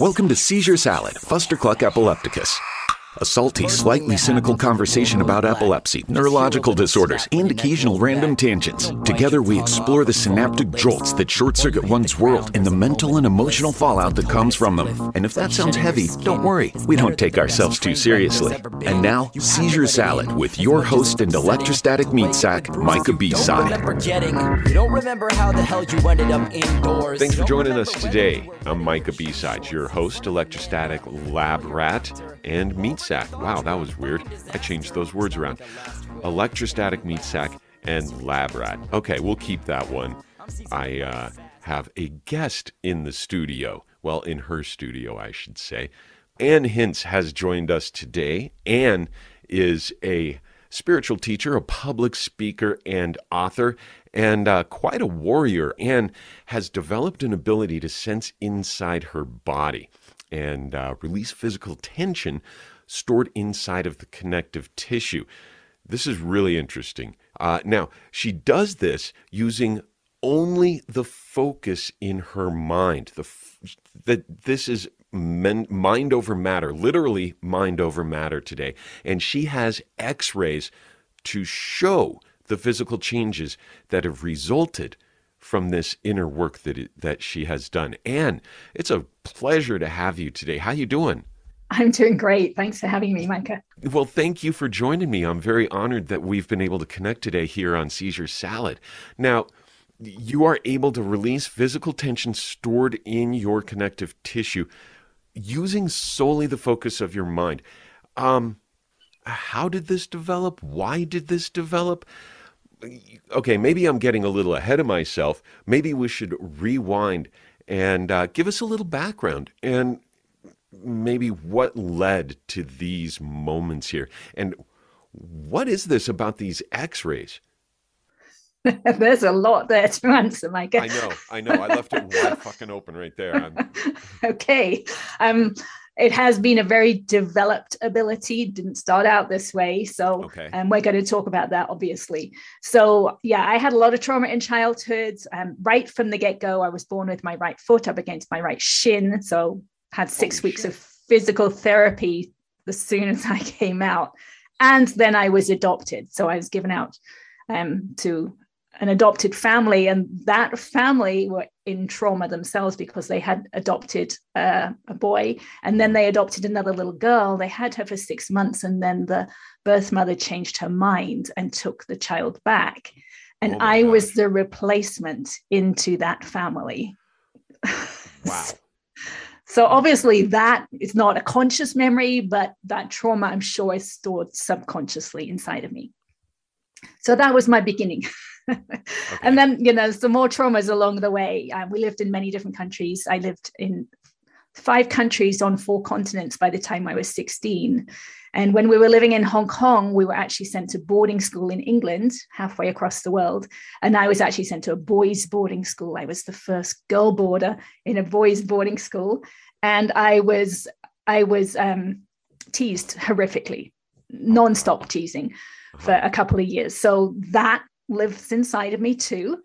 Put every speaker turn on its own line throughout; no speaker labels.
Welcome to Seizure Salad, Fustercluck Epilepticus. A salty, slightly cynical conversation about epilepsy, neurological disorders, and occasional random tangents. Together, we explore the synaptic jolts that short circuit one's world and the mental and emotional fallout that comes from them. And if that sounds heavy, don't worry, we don't take ourselves too seriously. And now, Seizure Salad with your host and electrostatic meat sack, Micah B-Side.
Thanks for joining us today. I'm Micah B-Side, your host, electrostatic lab rat, and meat sack. Wow, that was weird. I changed those words around. Electrostatic meat sack and lab rat. Okay, we'll keep that one. I uh, have a guest in the studio. Well, in her studio, I should say. Anne Hintz has joined us today. Ann is a spiritual teacher, a public speaker, and author, and uh, quite a warrior. Ann has developed an ability to sense inside her body and uh, release physical tension stored inside of the connective tissue. This is really interesting. Uh, now, she does this using only the focus in her mind. The f- that this is men, mind over matter, literally mind over matter today, and she has X-rays to show the physical changes that have resulted from this inner work that it, that she has done. And it's a pleasure to have you today. How are you doing?
I'm doing great. Thanks for having me, Micah.
Well, thank you for joining me. I'm very honored that we've been able to connect today here on Seizure Salad. Now, you are able to release physical tension stored in your connective tissue using solely the focus of your mind. Um, how did this develop? Why did this develop? Okay, maybe I'm getting a little ahead of myself. Maybe we should rewind and uh, give us a little background and maybe what led to these moments here? And what is this about these x-rays?
There's a lot there to answer micah
i know i know. I left it wide fucking open right there.
Okay um it has been a very developed ability. Didn't start out this way so okay. and um, we're going to talk about that obviously. So yeah i had a lot of trauma in childhood. Um, right from the get-go i was born with my right foot up against my right shin so had six Holy weeks shit. of physical therapy as soon as I came out. And then I was adopted. So I was given out um, to an adopted family, and that family were in trauma themselves because they had adopted uh, a boy and then they adopted another little girl. They had her for six months, and then the birth mother changed her mind and took the child back. And oh I gosh. was the replacement into that family.
Wow.
So obviously that is not a conscious memory, but that trauma I'm sure is stored subconsciously inside of me. So that was my beginning. okay. And then, you know, some more traumas along the way. Uh, we lived in many different countries. I lived in five countries on four continents by the time I was 16. And when we were living in Hong Kong, we were actually sent to boarding school in England, halfway across the world. And I was actually sent to a boys' boarding school. I was the first girl boarder in a boys' boarding school. And I was, I was um, teased horrifically, non-stop teasing for a couple of years. So that lives inside of me too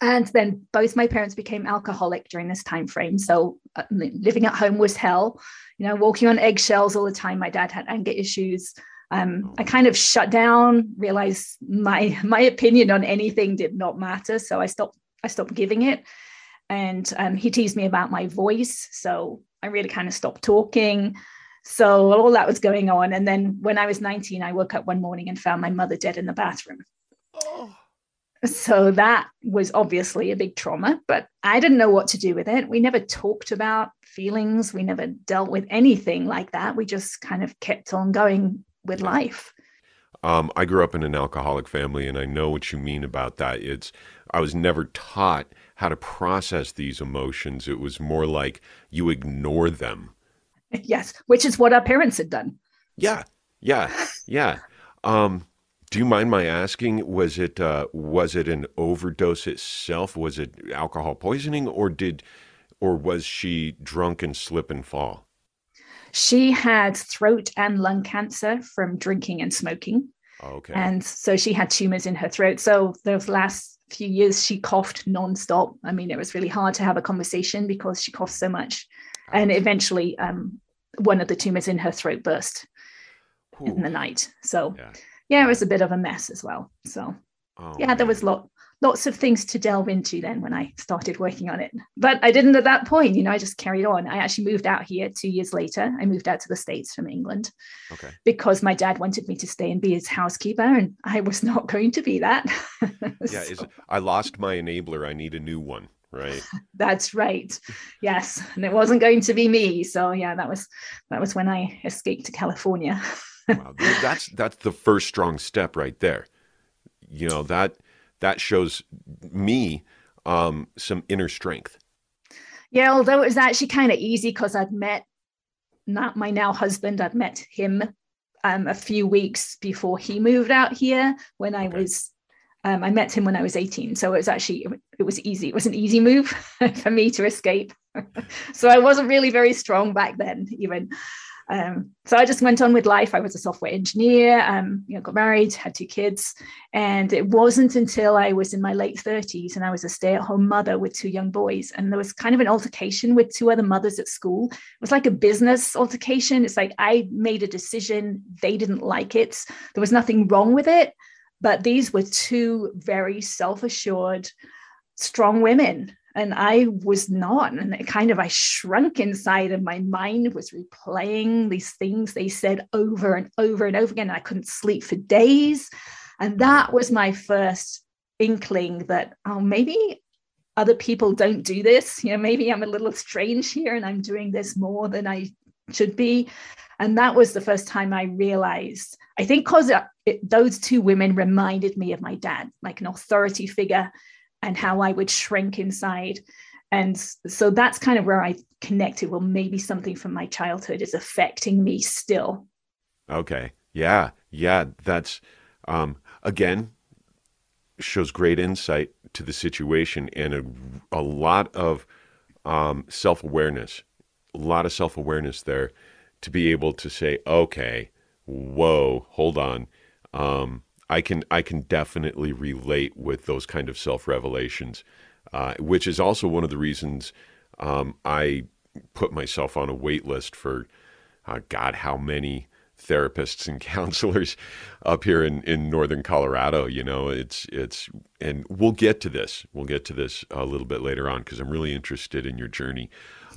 and then both my parents became alcoholic during this time frame. So uh, living at home was hell. You know walking on eggshells all the time my dad had anger issues. Um, i kind of shut down realized my my opinion on anything did not matter. So i stopped i stopped giving it. And um, he teased me about my voice. So i really kind of stopped talking. So all that was going on. And then when i was 19 i woke up one morning and found my mother dead in the bathroom. oh so that was obviously a big trauma, but I didn't know what to do with it. We never talked about feelings, we never dealt with anything like that. We just kind of kept on going with life.
Um, I grew up in an alcoholic family, and I know what you mean about that. It's I was never taught how to process these emotions. It was more like you ignore them.
Yes, which is what our parents had done.
Yeah, yeah, yeah. Um, do you mind my asking? Was it uh, was it an overdose itself? Was it alcohol poisoning, or did, or was she drunk and slip and fall?
She had throat and lung cancer from drinking and smoking.
Okay.
And so she had tumors in her throat. So those last few years, she coughed nonstop. I mean, it was really hard to have a conversation because she coughed so much. and eventually um, one of the tumors in her throat burst Ooh. in the night. So yeah. Yeah. it was a bit of a mess as well. So oh, yeah, man. there was lot lots of things to delve into then when I started working on it. But I didn't at that point, you know, I just carried on. I actually moved out here two years later. I moved out to the States from England okay. because my dad wanted me to stay and be his housekeeper, and I was not going to be that.
yeah, so. I lost my enabler. I need a new one. Right.
That's right. Yes. And it wasn't going to be me. So yeah, that was that was when I escaped to California.
wow. That's that's the first strong step right there. You know, that that shows me um, some inner strength.
Yeah, although it was actually kind of easy because I'd met not my now husband, I'd met him um, a few weeks before he moved out here when I okay. was um, I met him when I was 18. So it was actually, it was easy. It was an easy move for me to escape. so I wasn't really very strong back then, even. Um, so I just went on with life. I was a software engineer, um, you know, got married, had two kids. And it wasn't until I was in my late 30s and I was a stay at home mother with two young boys. And there was kind of an altercation with two other mothers at school. It was like a business altercation. It's like I made a decision, they didn't like it. There was nothing wrong with it. But these were two very self assured, strong women and I was not. And it kind of I shrunk inside, and my mind was replaying these things they said over and over and over again. And I couldn't sleep for days. And that was my first inkling that, oh, maybe other people don't do this. You know, maybe I'm a little strange here and I'm doing this more than I should be. And that was the first time I realized, I think because uh, those two women reminded me of my dad, like an authority figure and how I would shrink inside. And so that's kind of where I connected. Well, maybe something from my childhood is affecting me still.
Okay. Yeah. Yeah. That's, um, again, shows great insight to the situation and a, a lot of um, self awareness, a lot of self awareness there to be able to say, okay, whoa, hold on. Um, I can I can definitely relate with those kind of self revelations, uh, which is also one of the reasons um, I put myself on a wait list for uh, God how many therapists and counselors up here in, in northern Colorado. You know, it's it's and we'll get to this. We'll get to this a little bit later on because I'm really interested in your journey.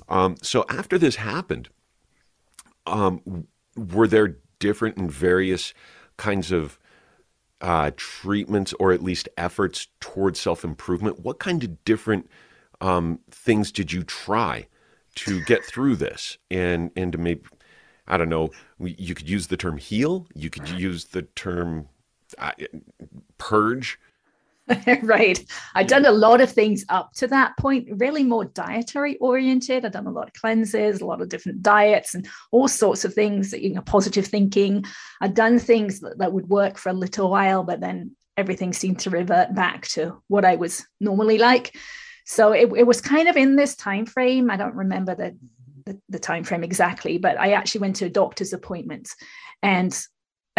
Um, so after this happened, um, were there different and various kinds of uh, treatments or at least efforts towards self improvement? What kind of different um, things did you try to get through this and and to maybe I don't know you could use the term heal, you could use the term uh, purge
right. I'd done a lot of things up to that point, really more dietary oriented. I'd done a lot of cleanses, a lot of different diets, and all sorts of things, you know, positive thinking. I'd done things that, that would work for a little while, but then everything seemed to revert back to what I was normally like. So it, it was kind of in this time frame. I don't remember the, the, the time frame exactly, but I actually went to a doctor's appointment and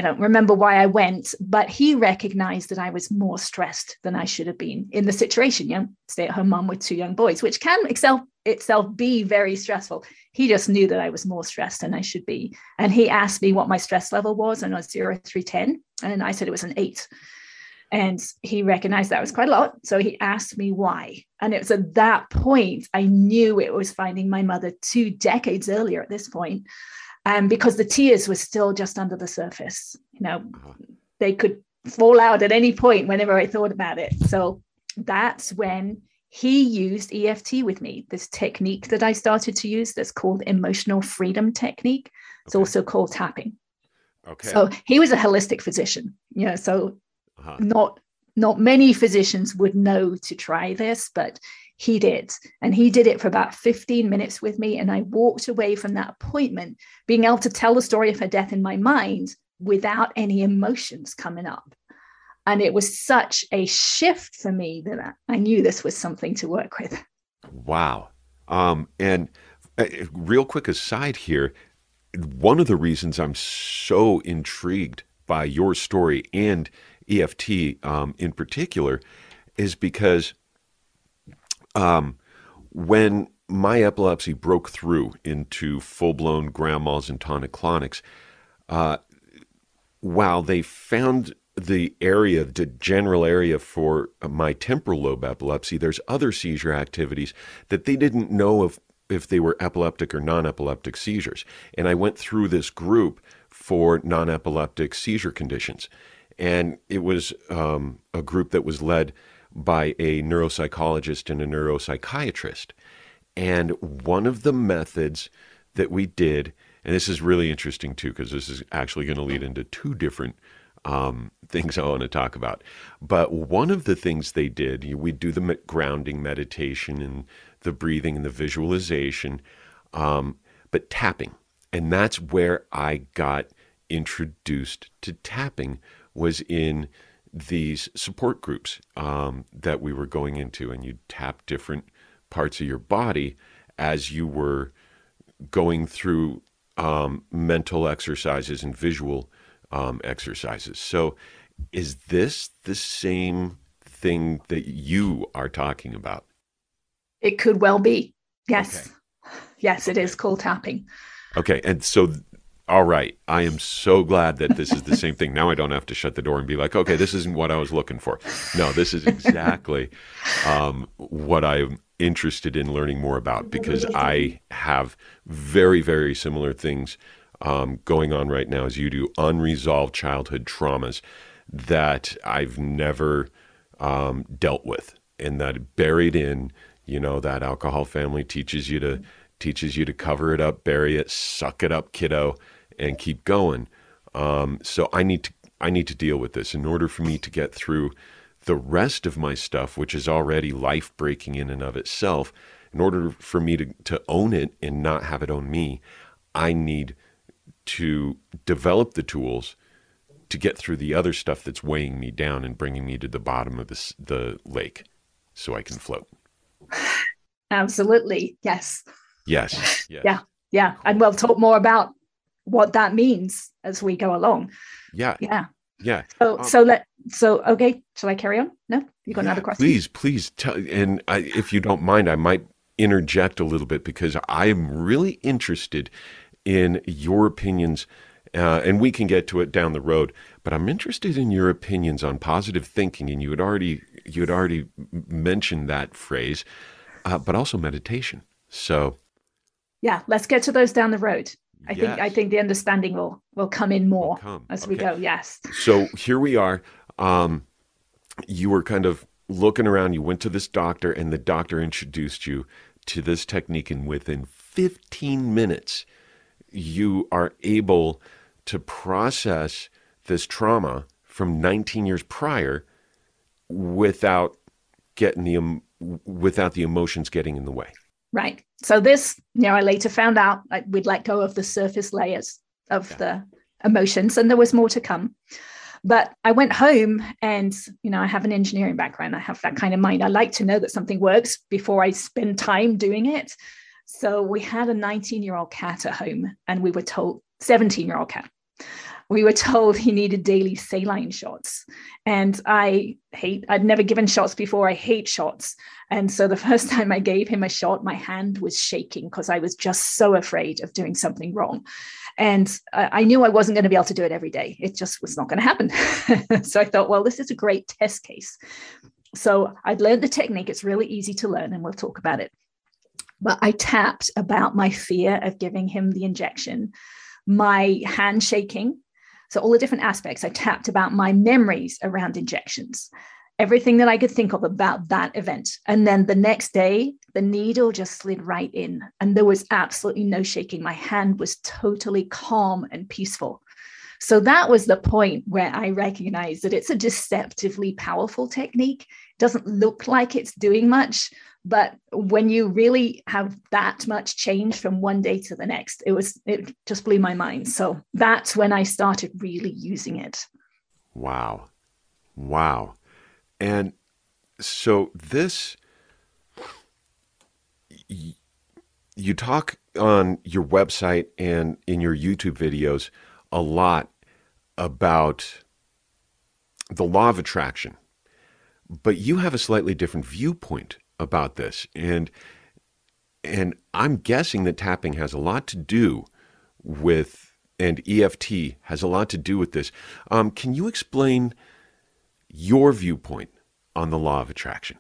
I don't remember why I went, but he recognized that I was more stressed than I should have been in the situation. You know, stay at home mom with two young boys, which can itself itself be very stressful. He just knew that I was more stressed than I should be. And he asked me what my stress level was, and I was zero through 10. And I said it was an eight. And he recognized that was quite a lot. So he asked me why. And it was at that point I knew it was finding my mother two decades earlier at this point um, because the tears were still just under the surface. You know, uh-huh. they could fall out at any point whenever I thought about it. So that's when he used EFT with me, this technique that I started to use that's called emotional freedom technique. It's okay. also called tapping. Okay. So he was a holistic physician, you know, so uh-huh. not not many physicians would know to try this, but he did. And he did it for about 15 minutes with me. And I walked away from that appointment being able to tell the story of her death in my mind without any emotions coming up. And it was such a shift for me that I knew this was something to work with.
Wow. Um, and uh, real quick aside here, one of the reasons I'm so intrigued by your story and EFT um, in particular is because um, when my epilepsy broke through into full blown grand mals and tonic clonics, uh, while they found the area, the general area for my temporal lobe epilepsy, there's other seizure activities that they didn't know if, if they were epileptic or non epileptic seizures. And I went through this group for non epileptic seizure conditions. And it was um, a group that was led by a neuropsychologist and a neuropsychiatrist. And one of the methods that we did, and this is really interesting too, because this is actually going to lead into two different um, things I want to talk about. But one of the things they did, we do the grounding meditation and the breathing and the visualization, um, but tapping. And that's where I got introduced to tapping was in these support groups um, that we were going into, and you tap different parts of your body as you were going through um, mental exercises and visual um, exercises. So, is this the same thing that you are talking about?
It could well be. Yes. Okay. Yes, it is called tapping.
Okay. And so, all right. I am so glad that this is the same thing. Now I don't have to shut the door and be like, okay, this isn't what I was looking for. No, this is exactly um, what I'm interested in learning more about because I have very, very similar things um, going on right now as you do, unresolved childhood traumas that I've never um, dealt with, and that buried in, you know, that alcohol family teaches you to teaches you to cover it up, bury it, suck it up, kiddo, and keep going. Um, so I need to I need to deal with this in order for me to get through the rest of my stuff, which is already life breaking in and of itself. In order for me to, to own it and not have it own me, I need to develop the tools to get through the other stuff that's weighing me down and bringing me to the bottom of this, the lake so I can float.
Absolutely. Yes.
Yes.
yes. Yeah. Yeah. And we'll talk more about what that means as we go along.
Yeah.
Yeah.
Yeah.
So, um, so let, so, okay. Shall I carry on? No, you got yeah, another question?
Please, please tell. And I, if you don't mind, I might interject a little bit because I'm really interested in your opinions, uh, and we can get to it down the road. But I'm interested in your opinions on positive thinking, and you had already you had already mentioned that phrase, uh, but also meditation. So,
yeah, let's get to those down the road. I yes. think I think the understanding will will come in more come. as okay. we go. Yes.
So here we are. Um, you were kind of looking around. You went to this doctor, and the doctor introduced you to this technique, and within 15 minutes, you are able to process this trauma from 19 years prior without getting the without the emotions getting in the way.
Right. So this, you know, I later found out like, we'd let go of the surface layers of yeah. the emotions, and there was more to come. But I went home, and you know, I have an engineering background. I have that mm. kind of mind. I like to know that something works before I spend time doing it. So we had a 19 year old cat at home, and we were told, 17 year old cat. We were told he needed daily saline shots. And I hate, I'd never given shots before. I hate shots. And so the first time I gave him a shot, my hand was shaking because I was just so afraid of doing something wrong. And I knew I wasn't going to be able to do it every day. It just was not going to happen. so I thought, well, this is a great test case. So I'd learned the technique. It's really easy to learn, and we'll talk about it but I tapped about my fear of giving him the injection, my handshaking. So, all the different aspects. I tapped about my memories around injections, everything that I could think of about that event. And then the next day, the needle just slid right in, and there was absolutely no shaking. My hand was totally calm and peaceful. So that was the point where I recognized that it's a deceptively powerful technique. It doesn't look like it's doing much, but when you really have that much change from one day to the next it was it just blew my mind. So that's when i started really using it.
Wow. Wow. And so this you talk on your website and in your youtube videos a lot about the law of attraction but you have a slightly different viewpoint about this. And and I'm guessing that tapping has a lot to do with, and EFT has a lot to do with this. Um, can you explain your viewpoint on the law of attraction?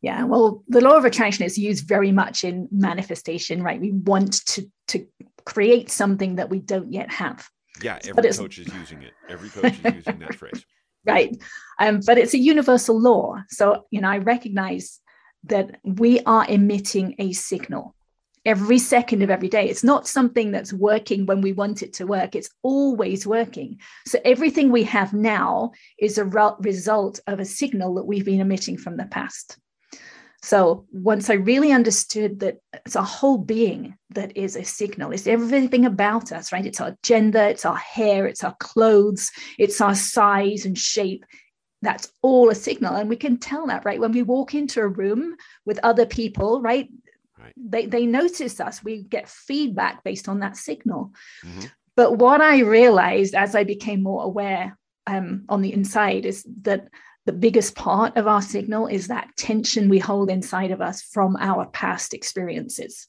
Yeah, well, the law of attraction is used very much in manifestation, right? We want to to create something that we don't yet have.
Yeah, every coach is using it. Every coach is using that phrase.
Right. Um, but it's a universal law. So, you know, I recognize that we are emitting a signal every second of every day. It's not something that's working when we want it to work, it's always working. So everything we have now is a re- result of a signal that we've been emitting from the past. So once I really understood that it's our whole being that is a signal, it's everything about us, right? It's our gender, it's our hair, it's our clothes, it's our size and shape. That's all a signal. And we can tell that, right? When we walk into a room with other people, right? right. They, they notice us. We get feedback based on that signal. Mm-hmm. But what I realized as I became more aware um, on the inside is that the biggest part of our signal is that tension we hold inside of us from our past experiences.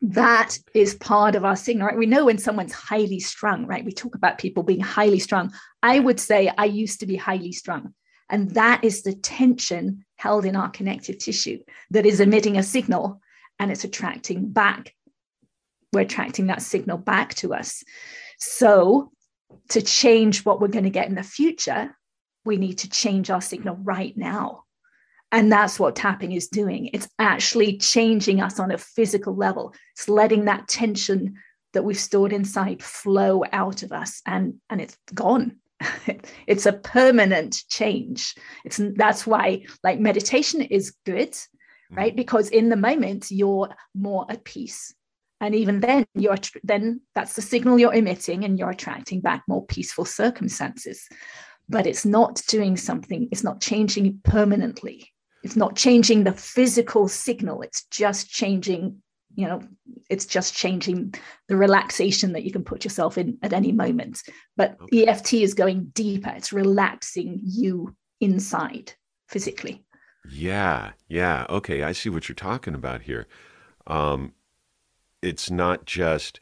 That is part of our signal, right? We know when someone's highly strung, right? We talk about people being highly strung. I would say I used to be highly strung. And that is the tension held in our connective tissue that is emitting a signal and it's attracting back. We're attracting that signal back to us. So, to change what we're going to get in the future, we need to change our signal right now. And that's what tapping is doing. It's actually changing us on a physical level. It's letting that tension that we've stored inside flow out of us and, and it's gone. it's a permanent change. It's that's why like meditation is good, right? Mm-hmm. Because in the moment you're more at peace. And even then you're then that's the signal you're emitting and you're attracting back more peaceful circumstances but it's not doing something, it's not changing permanently. It's not changing the physical signal. It's just changing, you know, it's just changing the relaxation that you can put yourself in at any moment. But okay. EFT is going deeper, it's relaxing you inside physically.
Yeah, yeah. Okay, I see what you're talking about here. Um, it's not just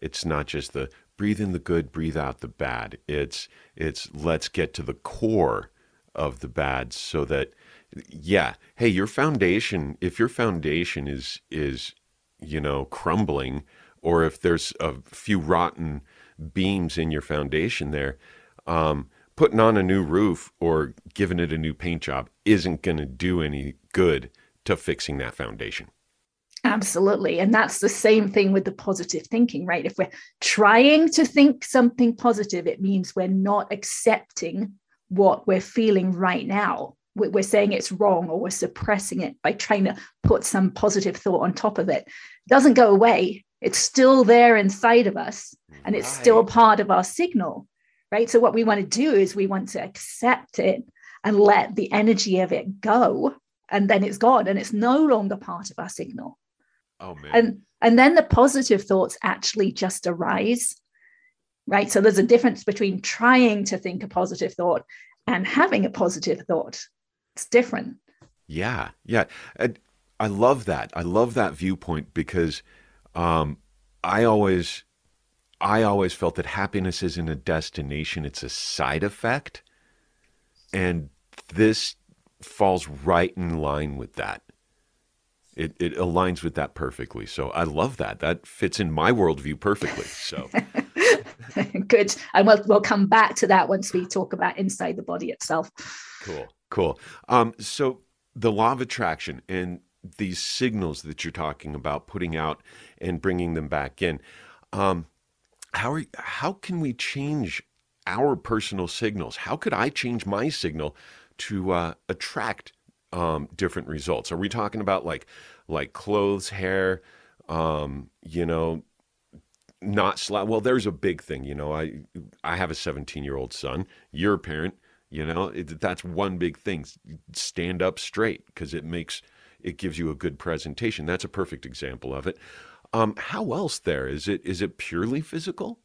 it's not just the breathe in the good, breathe out the bad. It's it's let's get to the core of the bad so that yeah, hey, your foundation, if your foundation is is you know crumbling or if there's a few rotten beams in your foundation there, um, putting on a new roof or giving it a new paint job isn't going to do any good to fixing that foundation.
Absolutely. And that's the same thing with the positive thinking, right? If we're trying to think something positive, it means we're not accepting what we're feeling right now. We're saying it's wrong or we're suppressing it by trying to put some positive thought on top of it. it doesn't go away. It's still there inside of us and it's right. still part of our signal, right? So, what we want to do is we want to accept it and let the energy of it go. And then it's gone and it's no longer part of our signal.
Oh man.
And and then the positive thoughts actually just arise. Right. So there's a difference between trying to think a positive thought and having a positive thought. It's different.
Yeah. Yeah. And I love that. I love that viewpoint because um, I always I always felt that happiness isn't a destination, it's a side effect. And this falls right in line with that it, it aligns with that perfectly. So I love that. That fits in my worldview perfectly. So
good. And we'll, we'll come back to that once we talk about inside the body itself.
Cool. Cool. Um, so the law of attraction and these signals that you're talking about putting out and bringing them back in. Um, how are, how can we change our personal signals? How could I change my signal to uh, attract um, different results? Are we talking about like like clothes, hair, um, you know, not slap? Well, there's a big thing. You know, I I have a 17 year old son. You're a parent. You know, it, that's one big thing. Stand up straight because it makes it gives you a good presentation. That's a perfect example of it. Um, how else there is it? Is it purely physical?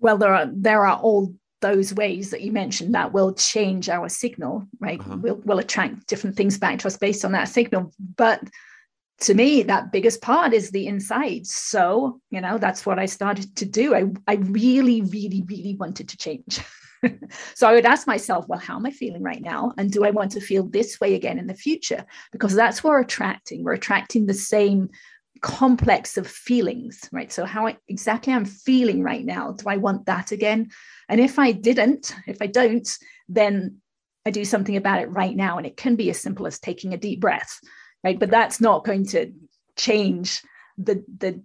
Well, there are there are all those ways that you mentioned that will change our signal, right? Uh-huh. We'll, we'll attract different things back to us based on that signal. But to me, that biggest part is the inside. So, you know, that's what I started to do. I, I really, really, really wanted to change. so I would ask myself, well, how am I feeling right now? And do I want to feel this way again in the future? Because that's what we're attracting. We're attracting the same complex of feelings, right? So, how I, exactly I'm feeling right now, do I want that again? And if I didn't, if I don't, then I do something about it right now. And it can be as simple as taking a deep breath, right? But that's not going to change the, the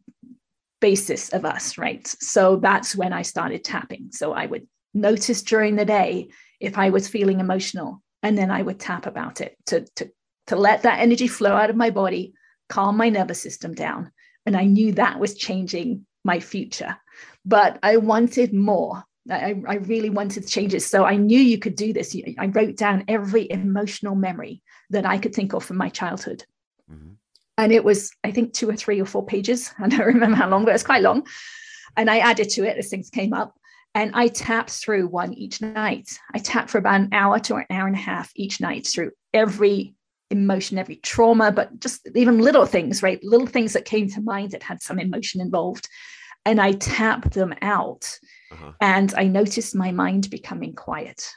basis of us, right? So that's when I started tapping. So I would notice during the day if I was feeling emotional, and then I would tap about it to, to, to let that energy flow out of my body, calm my nervous system down. And I knew that was changing my future. But I wanted more. I, I really wanted to change it. So I knew you could do this. I wrote down every emotional memory that I could think of from my childhood. Mm-hmm. And it was, I think, two or three or four pages. I don't remember how long, but it was quite long. And I added to it as things came up. And I tap through one each night. I tap for about an hour to an hour and a half each night through every emotion, every trauma, but just even little things, right? Little things that came to mind that had some emotion involved. And I tap them out. Uh-huh. And I noticed my mind becoming quiet,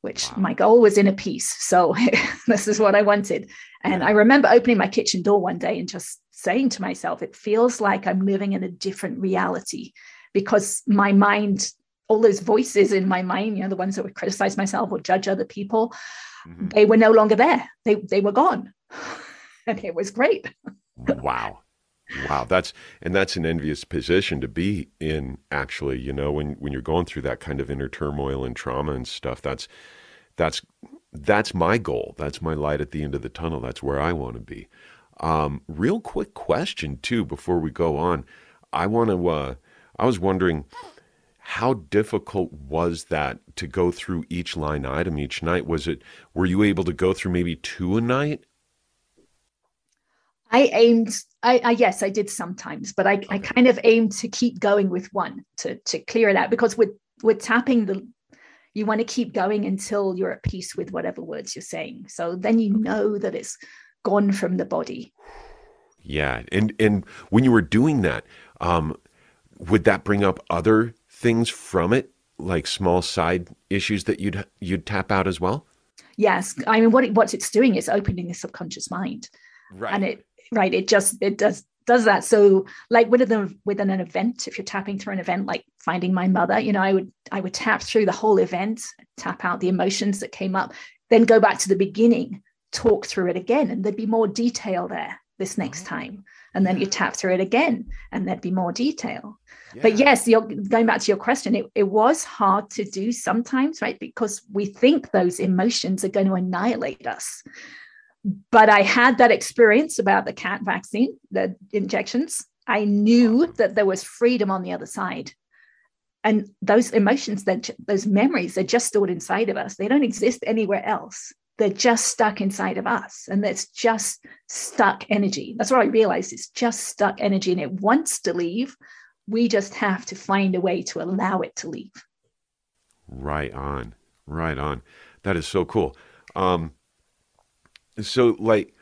which wow. my goal was in a piece. So this is what I wanted. And I remember opening my kitchen door one day and just saying to myself, it feels like I'm living in a different reality because my mind all those voices in my mind you know the ones that would criticize myself or judge other people mm-hmm. they were no longer there. They they were gone. And it was great.
Wow. Wow. That's and that's an envious position to be in actually you know when when you're going through that kind of inner turmoil and trauma and stuff that's that's that's my goal. That's my light at the end of the tunnel. That's where i want to be. Um, real quick question too before we go on. I want to uh, I was wondering how difficult was that to go through each line item each night? Was it were you able to go through maybe two a night?
I aimed I, I yes, I did sometimes, but I, okay. I kind of aimed to keep going with one to to clear it out because with with tapping the you want to keep going until you're at peace with whatever words you're saying. So then you know that it's gone from the body.
Yeah, and and when you were doing that, um, would that bring up other things from it, like small side issues that you'd you'd tap out as well?
Yes, I mean, what it, what it's doing is opening the subconscious mind, right? And it right, it just it does does that. So, like with an within an event, if you're tapping through an event, like finding my mother, you know, I would I would tap through the whole event, tap out the emotions that came up, then go back to the beginning, talk through it again, and there'd be more detail there this next oh. time and then you tap through it again and there'd be more detail. Yeah. but yes you're going back to your question it, it was hard to do sometimes right? Because we think those emotions are going to annihilate us. But i had that experience about the cat vaccine the injections. I knew that there was freedom on the other side. And those emotions that those memories they're just stored inside of us. They don't exist anywhere else they're just stuck inside of us and that's just stuck energy. That's what i realized it's just stuck energy and it wants to leave. We just have to find a way to allow it to leave.
Right on right on. That is so cool. Um so like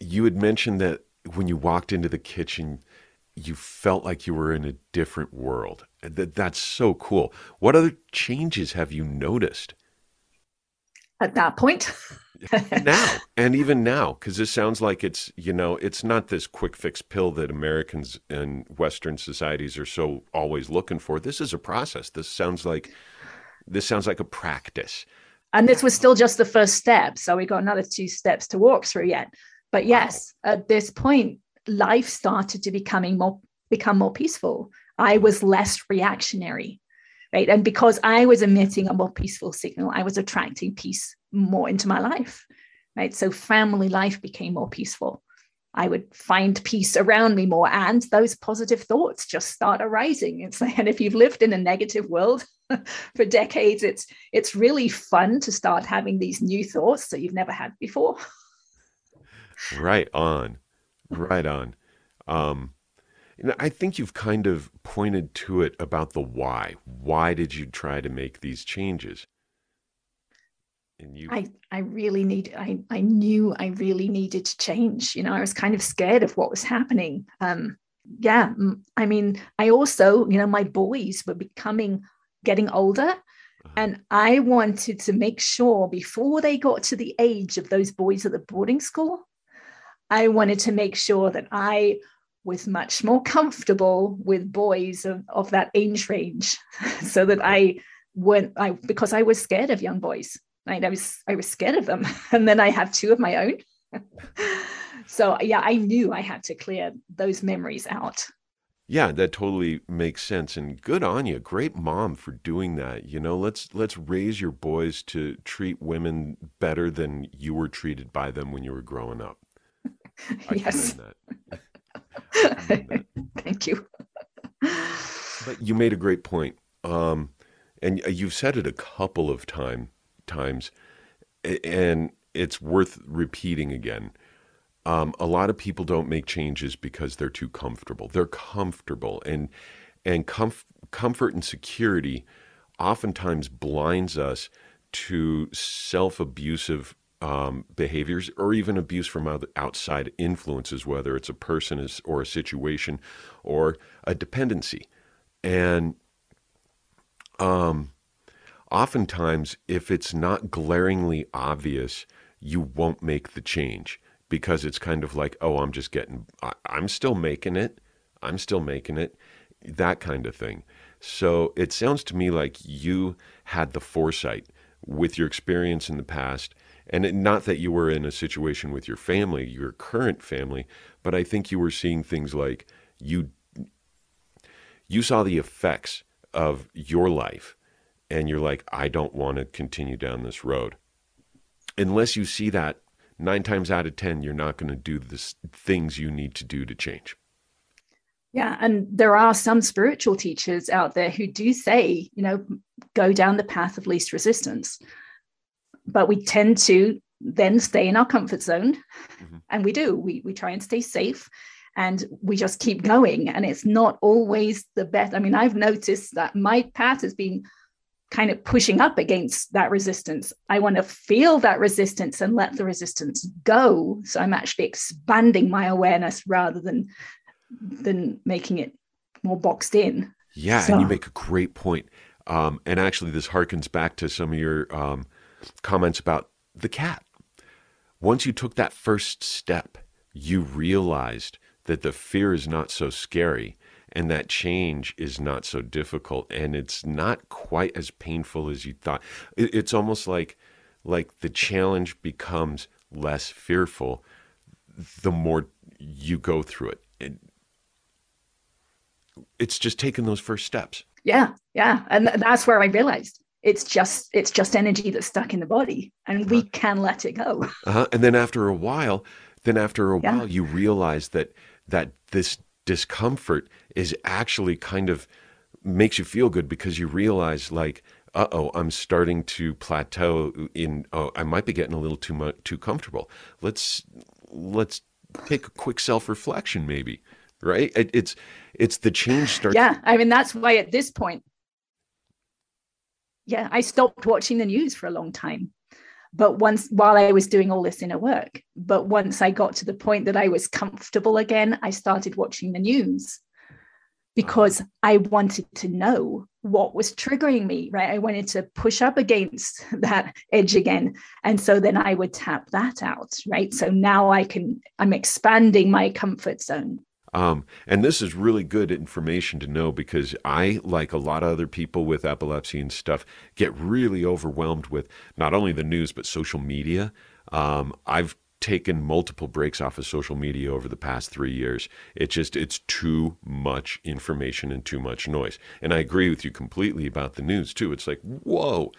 you had mentioned that when you walked into the kitchen you felt like you were in a different world. That that's so cool. What other changes have you noticed
at that point.
now and even now because this sounds like it's you know it's not this quick fix pill that americans and western societies are so always looking for. This is a process. This sounds like this sounds like a practice.
And this was still just the first step so we got another two steps to walk through yet. But yes wow. at this point life started to becoming more become more peaceful. I was less reactionary right? And because I was emitting a more peaceful signal, I was attracting peace more into my life, right? So family life became more peaceful. I would find peace around me more, and those positive thoughts just start arising. It's like, and if you've lived in a negative world for decades, it's it's really fun to start having these new thoughts that you've never had before.
right on, right on. Um, and I think you've kind of pointed to it about the why. Why did you try to make these changes? and you
I, I really need I, I knew I really needed to change. You know, I was kind of scared of what was happening. Um, yeah, I mean, I also, you know, my boys were becoming getting older. Uh-huh. And I wanted to make sure before they got to the age of those boys at the boarding school, I wanted to make sure that I was much more comfortable with boys of, of that age range so that I weren't I because I was scared of young boys. Right? I was I was scared of them. And then I have two of my own. so yeah, I knew I had to clear those memories out.
Yeah, that totally makes sense and good on you. Great mom for doing that. You know, let's let's raise your boys to treat women better than you were treated by them when you were growing up.
I yes. Thank you.
but you made a great point. Um, and you've said it a couple of time times and it's worth repeating again. Um, a lot of people don't make changes because they're too comfortable. They're comfortable, and and comf- comfort and security oftentimes blinds us to self-abusive um, behaviors or even abuse from outside influences, whether it's a person is, or a situation or a dependency. And um, oftentimes, if it's not glaringly obvious, you won't make the change because it's kind of like, oh, I'm just getting, I, I'm still making it. I'm still making it. That kind of thing. So it sounds to me like you had the foresight with your experience in the past. And not that you were in a situation with your family, your current family, but I think you were seeing things like you you saw the effects of your life and you're like, I don't want to continue down this road. Unless you see that nine times out of 10, you're not going to do the things you need to do to change.
Yeah. And there are some spiritual teachers out there who do say, you know, go down the path of least resistance. But we tend to then stay in our comfort zone. Mm-hmm. And we do. We, we try and stay safe and we just keep going. And it's not always the best. I mean, I've noticed that my path has been kind of pushing up against that resistance. I want to feel that resistance and let the resistance go. So I'm actually expanding my awareness rather than than making it more boxed in.
Yeah, so. and you make a great point. Um, and actually, this harkens back to some of your um, comments about the cat. Once you took that first step, you realized that the fear is not so scary and that change is not so difficult and it's not quite as painful as you thought. It's almost like like the challenge becomes less fearful the more you go through it. And it's just taking those first steps.
Yeah yeah. And that's where i realized it's just it's just energy that's stuck in the body and we uh-huh. can let it go
uh-huh. and then after a while then after a yeah. while you realize that that this discomfort is actually kind of makes you feel good because you realize like uh oh, I'm starting to plateau in. Oh, I might be getting a little too much too comfortable. Let's let's take a quick self reflection, maybe. Right? It, it's it's the change starts.
Yeah, I mean that's why at this point, yeah, I stopped watching the news for a long time. But once while i was doing all this inner work but once i got to the point that i was comfortable again i started watching the news because i wanted to know what was triggering me right? I wanted to push up against that edge again. And so then i would tap that out right? So now i can i'm expanding my comfort zone
um, and this is really good information to know because I, like a lot of other people with epilepsy and stuff, get really overwhelmed with not only the news, but social media. Um, I've taken multiple breaks off of social media over the past three years. It just, it's too much information and too much noise. And I agree with you completely about the news too. It's like, whoa.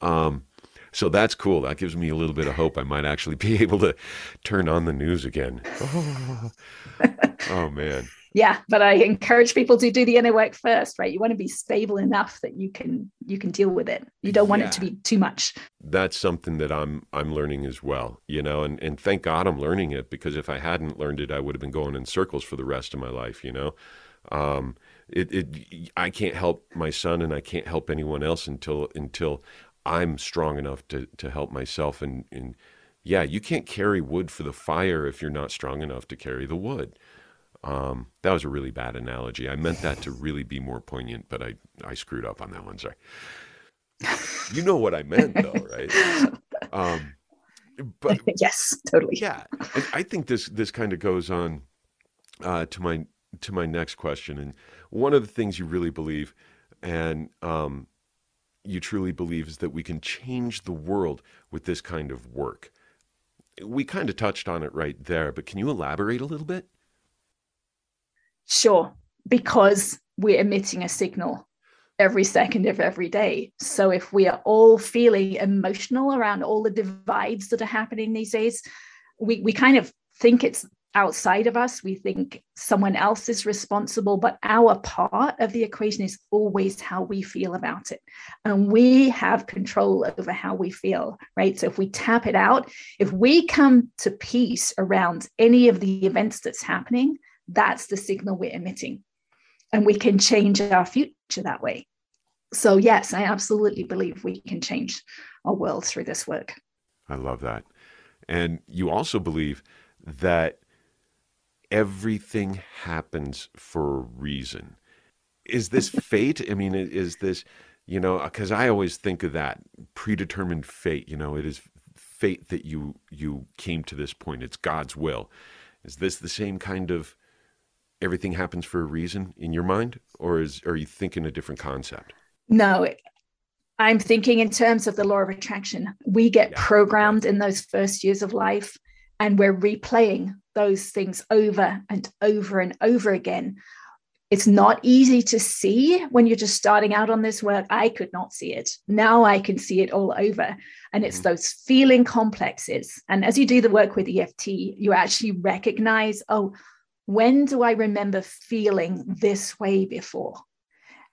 Um, so that's cool. That gives me a little bit of hope. I might actually be able to turn on the news again. oh man.
Yeah, but I encourage people to do the inner work first, right? You want to be stable enough that you can you can deal with it. You don't want yeah. it to be too much.
That's something that I'm I'm learning as well, you know, and and thank God I'm learning it because if I hadn't learned it, I would have been going in circles for the rest of my life, you know. Um, it, it I can't help my son and I can't help anyone else until until I'm strong enough to to help myself and and yeah, you can't carry wood for the fire if you're not strong enough to carry the wood. Um, that was a really bad analogy. I meant that to really be more poignant, but I, I screwed up on that one. Sorry. You know what I meant, though, right? Um,
but yes, totally.
Yeah, and I think this this kind of goes on uh, to my to my next question. And one of the things you really believe, and um, you truly believe, is that we can change the world with this kind of work. We kind of touched on it right there, but can you elaborate a little bit?
Sure, because we're emitting a signal every second of every day. So if we are all feeling emotional around all the divides that are happening these days, we, we kind of think it's outside of us. We think someone else is responsible, but our part of the equation is always how we feel about it. And we have control over how we feel, right? So if we tap it out, if we come to peace around any of the events that's happening, that's the signal we're emitting. And we can change our future that way. So, yes, I absolutely believe we can change our world through this work.
I love that. And you also believe that everything happens for a reason. Is this fate? I mean, is this, you know, because I always think of that predetermined fate. You know, it is fate that you you came to this point. It's God's will. Is this the same kind of everything happens for a reason in your mind, or is are you thinking a different concept?
No, I'm thinking in terms of the law of attraction. We get yeah. programmed in those first years of life, and we're replaying those things over and over and over again. It's not easy to see when you're just starting out on this work. I could not see it. Now I can see it all over. And it's mm-hmm. those feeling complexes. And as you do the work with EFT, you actually recognize, oh, when do I remember feeling this way before?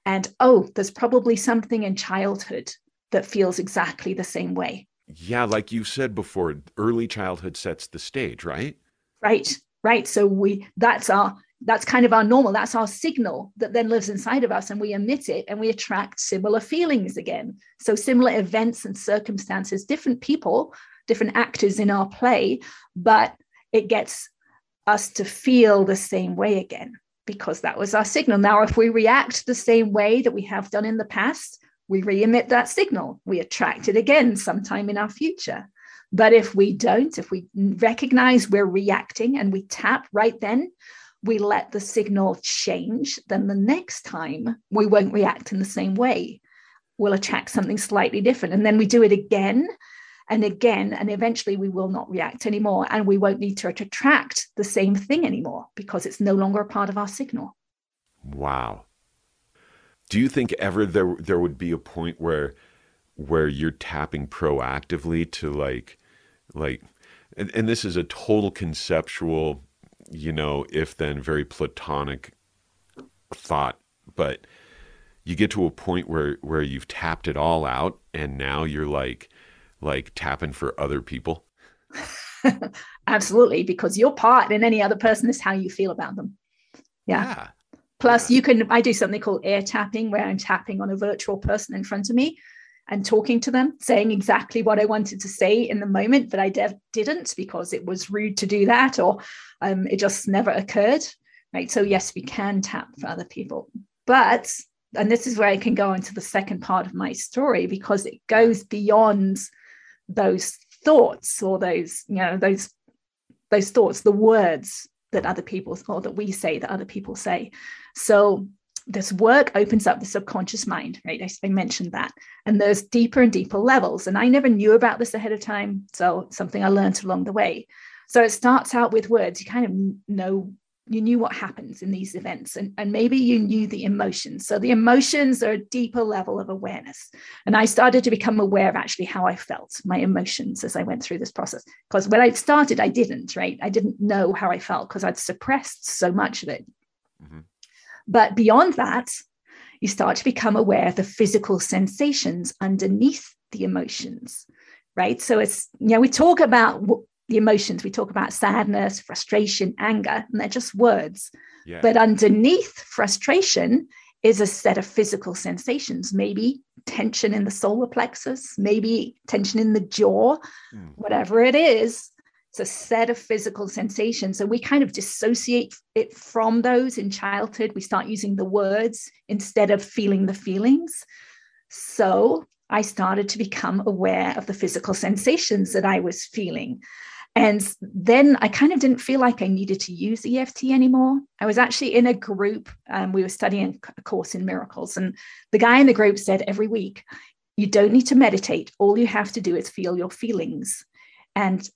And oh, there's probably something in childhood that feels exactly the same way.
Yeah, like you said before, early childhood sets the stage, right?
Right, right. So we that's our that's kind of our normal, that's our signal that then lives inside of us and we emit it and we attract similar feelings again. So similar events and circumstances, different people, different actors in our play, but it gets us to feel the same way again because that was our signal. Now, if we react the same way that we have done in the past, we re emit that signal. We attract it again sometime in our future. But if we don't, if we recognize we're reacting and we tap right then, we let the signal change, then the next time we won't react in the same way. We'll attract something slightly different. And then we do it again and again, and eventually we will not react anymore. And we won't need to attract the same thing anymore because it's no longer a part of our signal.
Wow. Do you think ever there there would be a point where where you're tapping proactively to like like and, and this is a total conceptual, you know, if then very platonic thought, but you get to a point where where you've tapped it all out and now you're like like tapping for other people?
Absolutely, because your part in any other person is how you feel about them. Yeah. yeah. Plus, yeah. you can, I do something called air tapping where I'm tapping on a virtual person in front of me and talking to them, saying exactly what I wanted to say in the moment, but I de- didn't because it was rude to do that or um, it just never occurred. Right. So, yes, we can tap for other people. But, and this is where I can go into the second part of my story because it goes beyond those thoughts or those you know those those thoughts the words that other people or that we say that other people say. So this work opens up the subconscious mind right? I, I, mentioned that. And there's deeper and deeper levels. And i never knew about this ahead of time so something i learned along the way. So it starts out with words. You kind of know you knew what happens in these events and, and maybe you knew the emotions. So the emotions are a deeper level of awareness. And i started to become aware of actually how i felt my emotions as i went through this process. Because when i started i didn't right? I didn't know how i felt because i'd suppressed so much of it. Mm-hmm. but beyond that you start to become aware of the physical sensations underneath the emotions right? So it's you know we talk about the emotions. We talk about sadness, frustration, anger, and they're just words. Yeah. But underneath frustration is a set of physical sensations, maybe tension in the solar plexus, maybe tension in the jaw, mm. whatever it is. It's a set of physical sensations. And we kind of dissociate it from those in childhood. We start using the words instead of feeling the feelings. So I started to become aware of the physical sensations that I was feeling. And then I kind of didn't feel like I needed to use EFT anymore. I was actually in a group, um, we were studying a course in miracles, and the guy in the group said every week, You don't need to meditate. All you have to do is feel your feelings. And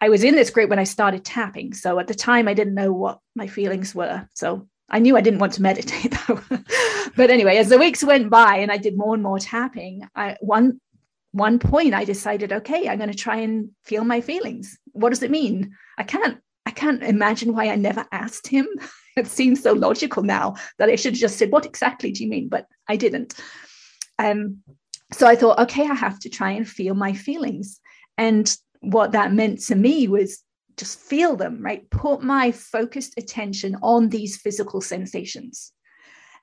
I was in this group when I started tapping. So at the time, I didn't know what my feelings were. So I knew I didn't want to meditate though. but anyway, as the weeks went by and I did more and more tapping, I, one one point I decided, okay, I'm going to try and feel my feelings. What does it mean? I can't I can't imagine why I never asked him. it seems so logical now that I should have just said, what exactly do you mean? But I didn't. Um, so I thought, okay, I have to try and feel my feelings. And what that meant to me was just feel them, right? Put my focused attention on these physical sensations.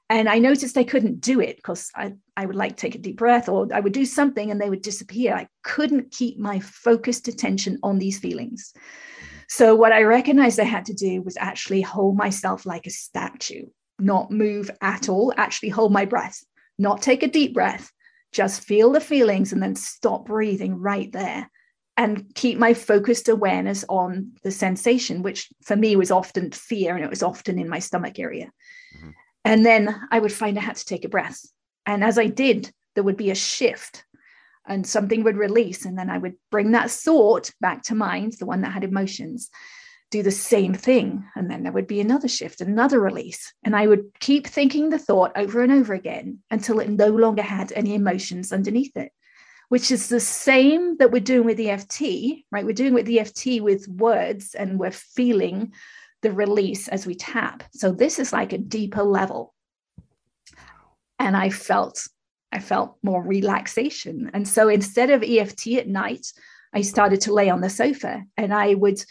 And I noticed I couldn't do it because I, I would like take a deep breath or I would do something and they would disappear. I couldn't keep my focused attention on these feelings. So, what I recognized I had to do was actually hold myself like a statue, not move at all, actually hold my breath, not take a deep breath, just feel the feelings and then stop breathing right there and keep my focused awareness on the sensation, which for me was often fear and it was often in my stomach area. Mm-hmm. And then I would find I had to take a breath. And as I did, there would be a shift and something would release. And then I would bring that thought back to mind, the one that had emotions, do the same thing. And then there would be another shift, another release. And I would keep thinking the thought over and over again until it no longer had any emotions underneath it, which is the same that we're doing with EFT, right? We're doing with EFT with words and we're feeling the release as we tap. So this is like a deeper level. And I felt I felt more relaxation. And so instead of EFT at night, I started to lay on the sofa and I would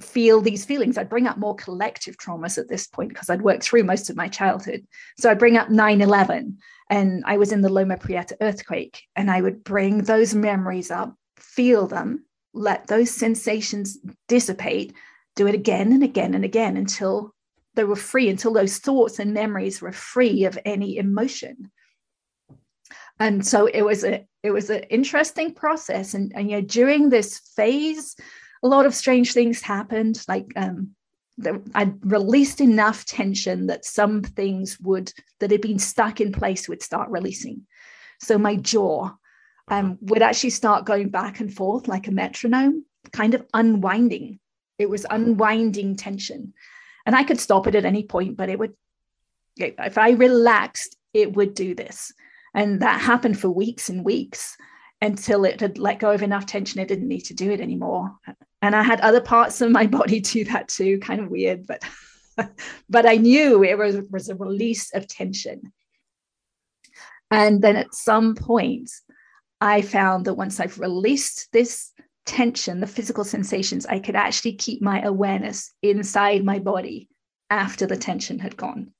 feel these feelings. I'd bring up more collective traumas at this point because I'd worked through most of my childhood. So I'd bring up 9 11 and I was in the Loma Prieta earthquake and I would bring those memories up, feel them, let those sensations dissipate, do it again and again and again until they were free, until those thoughts and memories were free of any emotion. And so it was a it was an interesting process. And, and you know, during this phase, a lot of strange things happened. Like um, I released enough tension that some things would that had been stuck in place would start releasing. So my jaw um, would actually start going back and forth like a metronome, kind of unwinding it was unwinding tension. And I could stop it at any point, but it would, if I relaxed, it would do this. And that happened for weeks and weeks until it had let go of enough tension, it didn't need to do it anymore. And I had other parts of my body do that too, kind of weird, but but I knew it was, was a release of tension. And then at some point, I found that once I've released this tension, the physical sensations, I could actually keep my awareness inside my body after the tension had gone.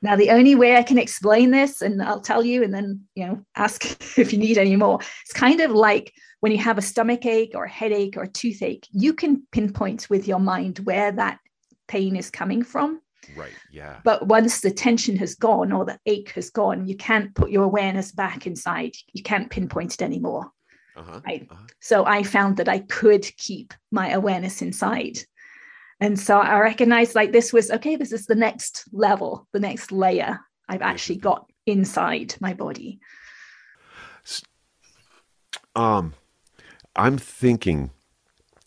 Now, the only way I can explain this, and I'll tell you, and then you know, ask if you need any more. It's kind of like when you have a stomach ache or a headache or a toothache, you can pinpoint with your mind where that pain is coming from.
Right. Yeah.
But once the tension has gone or the ache has gone, you can't put your awareness back inside. You can't pinpoint it anymore. Uh-huh. Uh-huh. So I found that I could keep my awareness inside. And so I recognized like this was okay, this is the next level, the next layer I've actually got inside my body.
Um, I'm thinking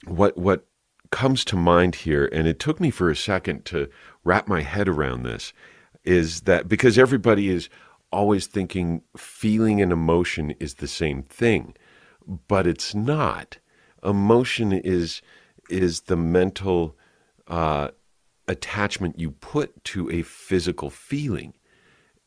what what comes to mind here, and it took me for a second to wrap my head around this, is that because everybody is always thinking feeling and emotion is the same thing but it's not. Emotion is is the mental uh, attachment you put to a physical feeling.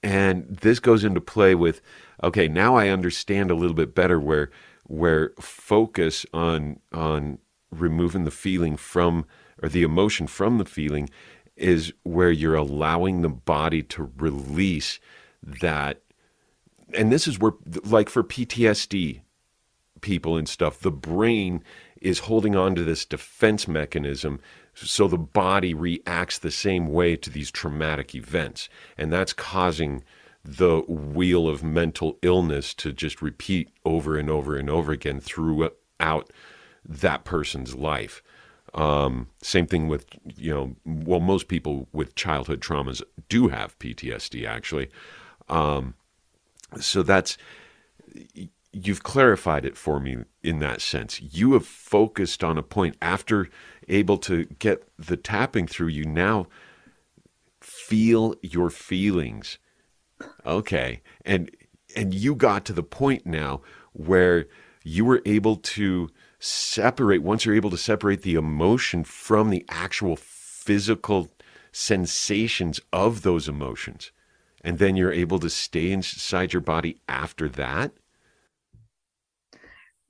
And this goes into play with okay, now I understand a little bit better where where focus on on removing the feeling from or the emotion from the feeling is where you're allowing the body to release that and this is where, like for PTSD people and stuff, the brain is holding on to this defense mechanism so the body reacts the same way to these traumatic events. And that's causing the wheel of mental illness to just repeat over and over and over again throughout that person's life. Um, same thing with, you know, well, most people with childhood traumas do have PTSD actually. Um, so that's, you've clarified it for me in that sense. You have focused on a point after able to get the tapping through you now feel your feelings. Okay. And and you got to the point now where you were able to separate once you're able to separate the emotion from the actual physical sensations of those emotions and then you're able to stay inside your body after that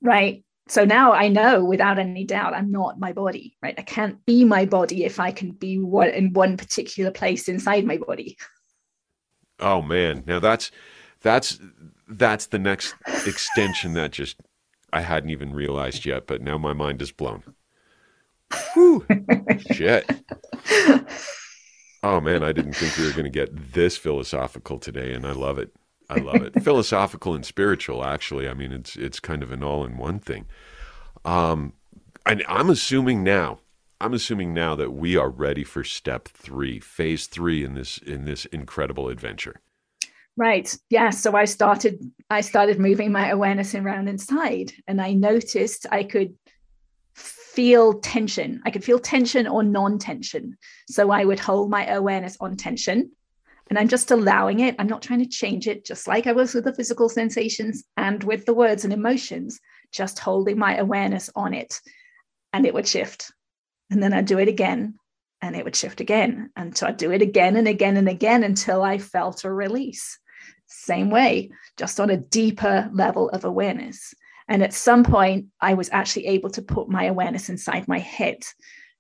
right so now i know without any doubt i'm not my body right i can't be my body if i can be what in one particular place inside my body
oh man now that's that's that's the next extension that just I hadn't even realized yet, but now my mind is blown. Whew. Shit. Oh man, I didn't think we were going to get this philosophical today, and I love it. I love it. philosophical and spiritual, actually. I mean, it's it's kind of an all-in-one thing. Um, and I'm assuming now, I'm assuming now that we are ready for step three, phase three in this in this incredible adventure.
Right. Yeah. So I started I started moving my awareness around inside and I noticed I could feel tension. I could feel tension or non-tension. So I would hold my awareness on tension and I'm just allowing it. I'm not trying to change it, just like I was with the physical sensations and with the words and emotions, just holding my awareness on it. And it would shift. And then I'd do it again and it would shift again. And so I'd do it again and again and again until I felt a release same way, just on a deeper level of awareness. And at some point, I was actually able to put my awareness inside my head. It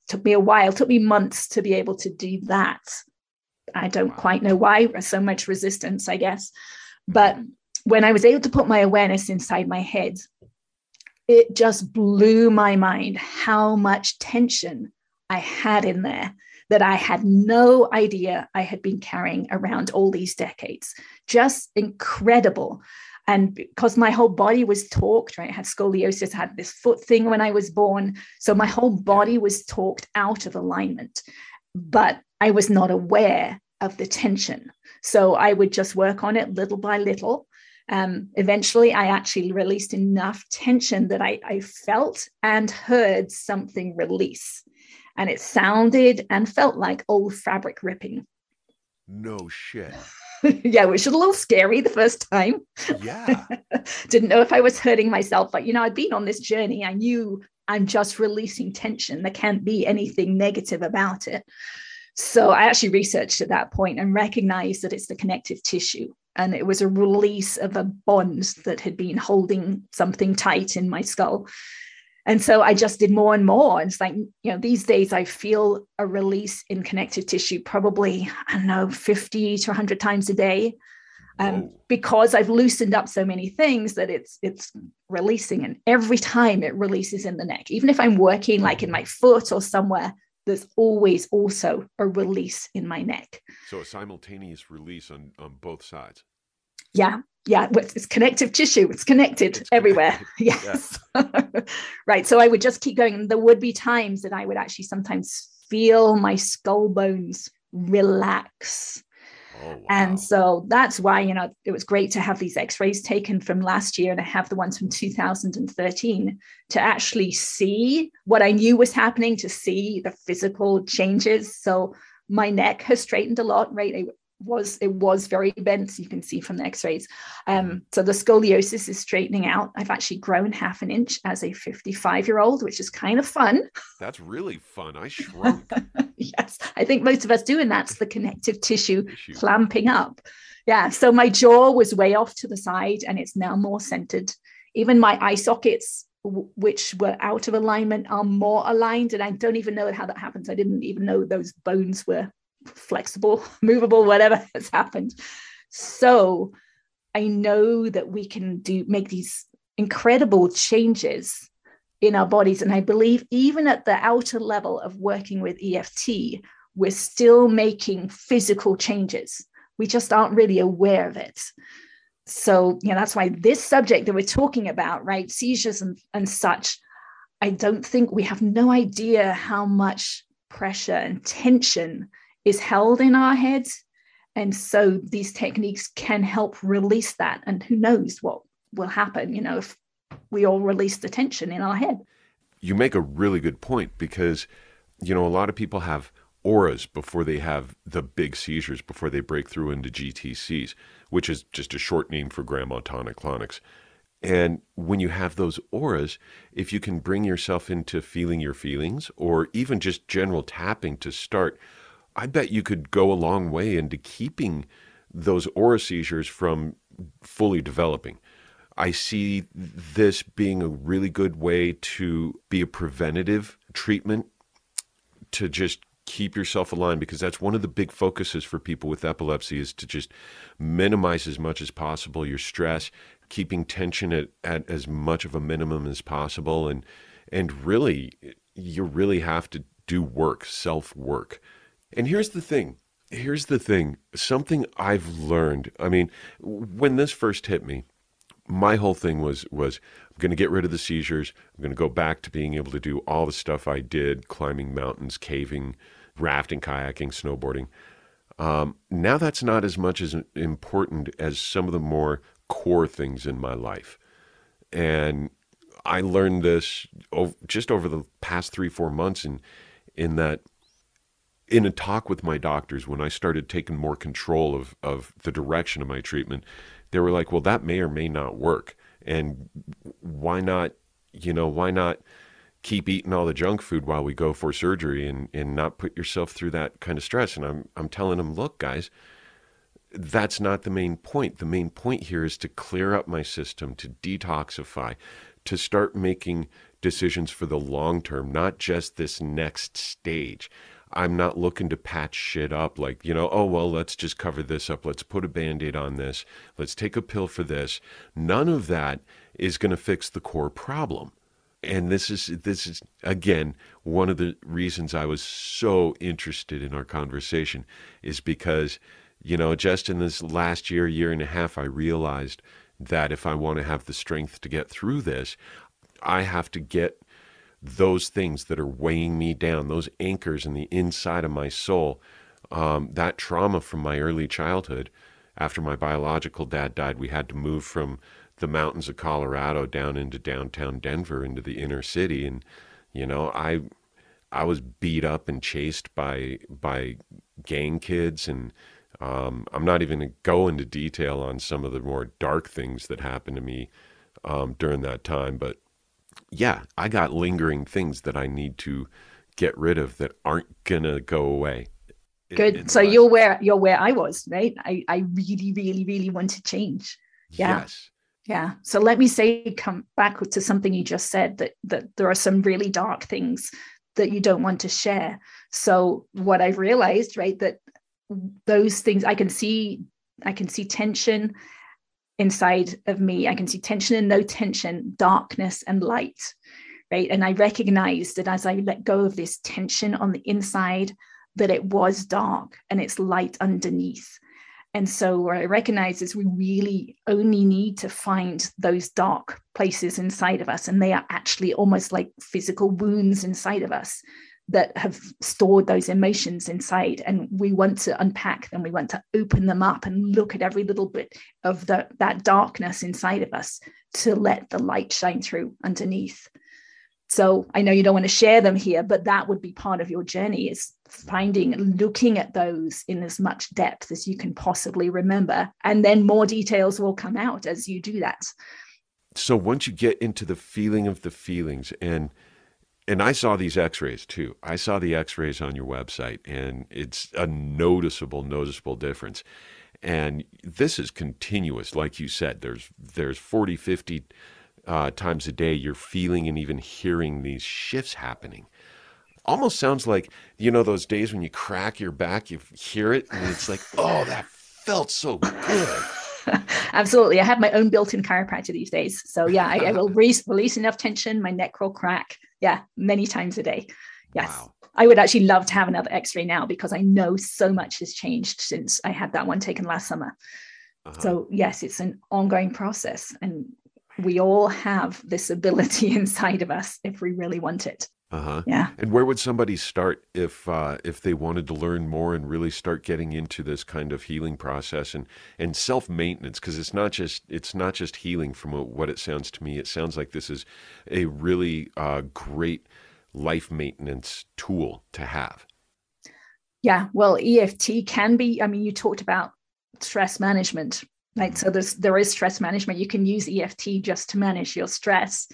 took me a while, took me months to be able to do that. I don't quite know why, so much resistance, I guess. But mm-hmm. when I was able to put my awareness inside my head, it just blew my mind how much tension I had in there that I had no idea I had been carrying around all these decades. Just incredible. And because my whole body was talked, right? I had scoliosis, I had this foot thing when I was born. So my whole body was talked out of alignment. But I was not aware of the tension. So I would just work on it little by little. Um, eventually, I actually released enough tension that I, I felt and heard something release and it sounded and felt like old fabric ripping.
No shit.
yeah, which was a little scary the first time.
Yeah.
Didn't know if I was hurting myself, but you know, I'd been on this journey. I knew I'm just releasing tension. There can't be anything negative about it. So I actually researched at that point and recognized that it's the connective tissue. And it was a release of a bond that had been holding something tight in my skull. And so I just did more and more. And it's like, you know, these days I feel a release in connective tissue probably, I don't know, 50 to 100 times a day. Um, because I've loosened up so many things that it's it's releasing, and every time it releases in the neck. Even if I'm working like in my foot or somewhere, there's always also a release in my neck.
So a simultaneous release on on both sides.
Yeah, yeah it's connective tissue it's connected it's everywhere connected. yes yeah. right so i would just keep going And there would be times that i would actually sometimes feel my skull bones relax oh, wow. and so that's why you know it was great to have these x-rays taken from last year and i have the ones from 2013 to actually see what i knew was happening to see the physical changes so my neck has straightened a lot right was it was very bent you can see from the x-rays. Um, so the scoliosis is straightening out. I've actually grown half an inch as a 55 year old which is kind of fun.
That's really fun. I shrunk.
Yes. I think most of us do and that's the connective tissue, tissue. clamping up. Yeah so my jaw was way off to the side and it's now more centered. Even my eye sockets which were out of alignment are more aligned and i don't even know how that happens. I didn't even know those bones were flexible, movable, whatever has happened. So I know that we can do make these incredible changes in our bodies. And I believe even at the outer level of working with EFT, we're still making physical changes. We just aren't really aware of it. So, you know, that's why this subject that we're talking about, right, seizures and, and such, I don't think we have no idea how much pressure and tension is held in our heads. And so these techniques can help release that. And who knows what will happen, you know, if we all release the tension in our head.
You make a really good point because, you know, a lot of people have auras before they have the big seizures, before they break through into GTCs, which is just a short name for grand mal tonic clonics. And when you have those auras, if you can bring yourself into feeling your feelings or even just general tapping to start, I bet you could go a long way into keeping those aura seizures from fully developing. I see this being a really good way to be a preventative treatment to just keep yourself aligned because that's one of the big focuses for people with epilepsy is to just minimize as much as possible your stress, keeping tension at, at as much of a minimum as possible and and really you really have to do work, self work. And here's the thing. Here's the thing. Something I've learned. I mean, when this first hit me, my whole thing was was I'm going to get rid of the seizures. I'm going to go back to being able to do all the stuff I did, climbing mountains, caving, rafting, kayaking, snowboarding. Um, now that's not as much as important as some of the more core things in my life. And I learned this just over the past three, four months in, in that in a talk with my doctors when I started taking more control of, of the direction of my treatment, they were like, well, that may or may not work. And why not, you know, why not keep eating all the junk food while we go for surgery and, and not put yourself through that kind of stress? And I'm, I'm telling them, look, guys, that's not the main point. The main point here is to clear up my system, to detoxify, to start making decisions for the long term, not just this next stage. I'm not looking to patch shit up like, you know, oh, well, let's just cover this up. Let's put a band aid on this. Let's take a pill for this. None of that is going to fix the core problem. And this is, this is, again, one of the reasons I was so interested in our conversation is because, you know, just in this last year, year and a half, I realized that if I want to have the strength to get through this, I have to get those things that are weighing me down, those anchors in the inside of my soul, um, that trauma from my early childhood. After my biological dad died, we had to move from the mountains of Colorado down into downtown Denver, into the inner city, and you know, I I was beat up and chased by by gang kids, and um, I'm not even going to go into detail on some of the more dark things that happened to me um, during that time, but yeah, I got lingering things that I need to get rid of that aren't gonna go away.
Good. So you're where you're where I was, right? I, I really, really, really want to change. Yeah.
Yes.
Yeah. So let me say come back to something you just said that that there are some really dark things that you don't want to share. So what I've realized, right, that those things I can see I can see tension inside of me. I can see tension and no tension, darkness and light, right? And I recognize that as I let go of this tension on the inside, that it was dark and it's light underneath. And so, what I recognize is we really only need to find those dark places inside of us. And they are actually almost like physical wounds inside of us that have stored those emotions inside and we want to unpack them. We want to open them up and look at every little bit of the, that darkness inside of us to let the light shine through underneath. So i know you don't want to share them here but that would be part of your journey is finding looking at those in as much depth as you can possibly remember. And then more details will come out as you do that.
So once you get into the feeling of the feelings and and I saw these x-rays too. I saw the x-rays on your website and it's a noticeable noticeable difference. And this is continuous like you said. There's there's 40 50 uh, times a day you're feeling and even hearing these shifts happening. Almost sounds like you know those days when you crack your back, you hear it and it's like, "Oh, that felt so good."
Absolutely. I have my own built in chiropractor these days. So, yeah, I, I will re- release enough tension, my neck will crack. Yeah, many times a day. Yes. Wow. I would actually love to have another x ray now because I know so much has changed since I had that one taken last summer. Uh-huh. So, yes, it's an ongoing process. And we all have this ability inside of us if we really want it.
Uh-huh.
Yeah.
And where would somebody start if uh, if they wanted to learn more and really start getting into this kind of healing process and and self maintenance? Because it's not just it's not just healing from what it sounds to me. It sounds like this is a really uh, great life maintenance tool to have.
Yeah. Well, EFT can be. I mean, you talked about stress management right so there's there is stress management you can use eft just to manage your stress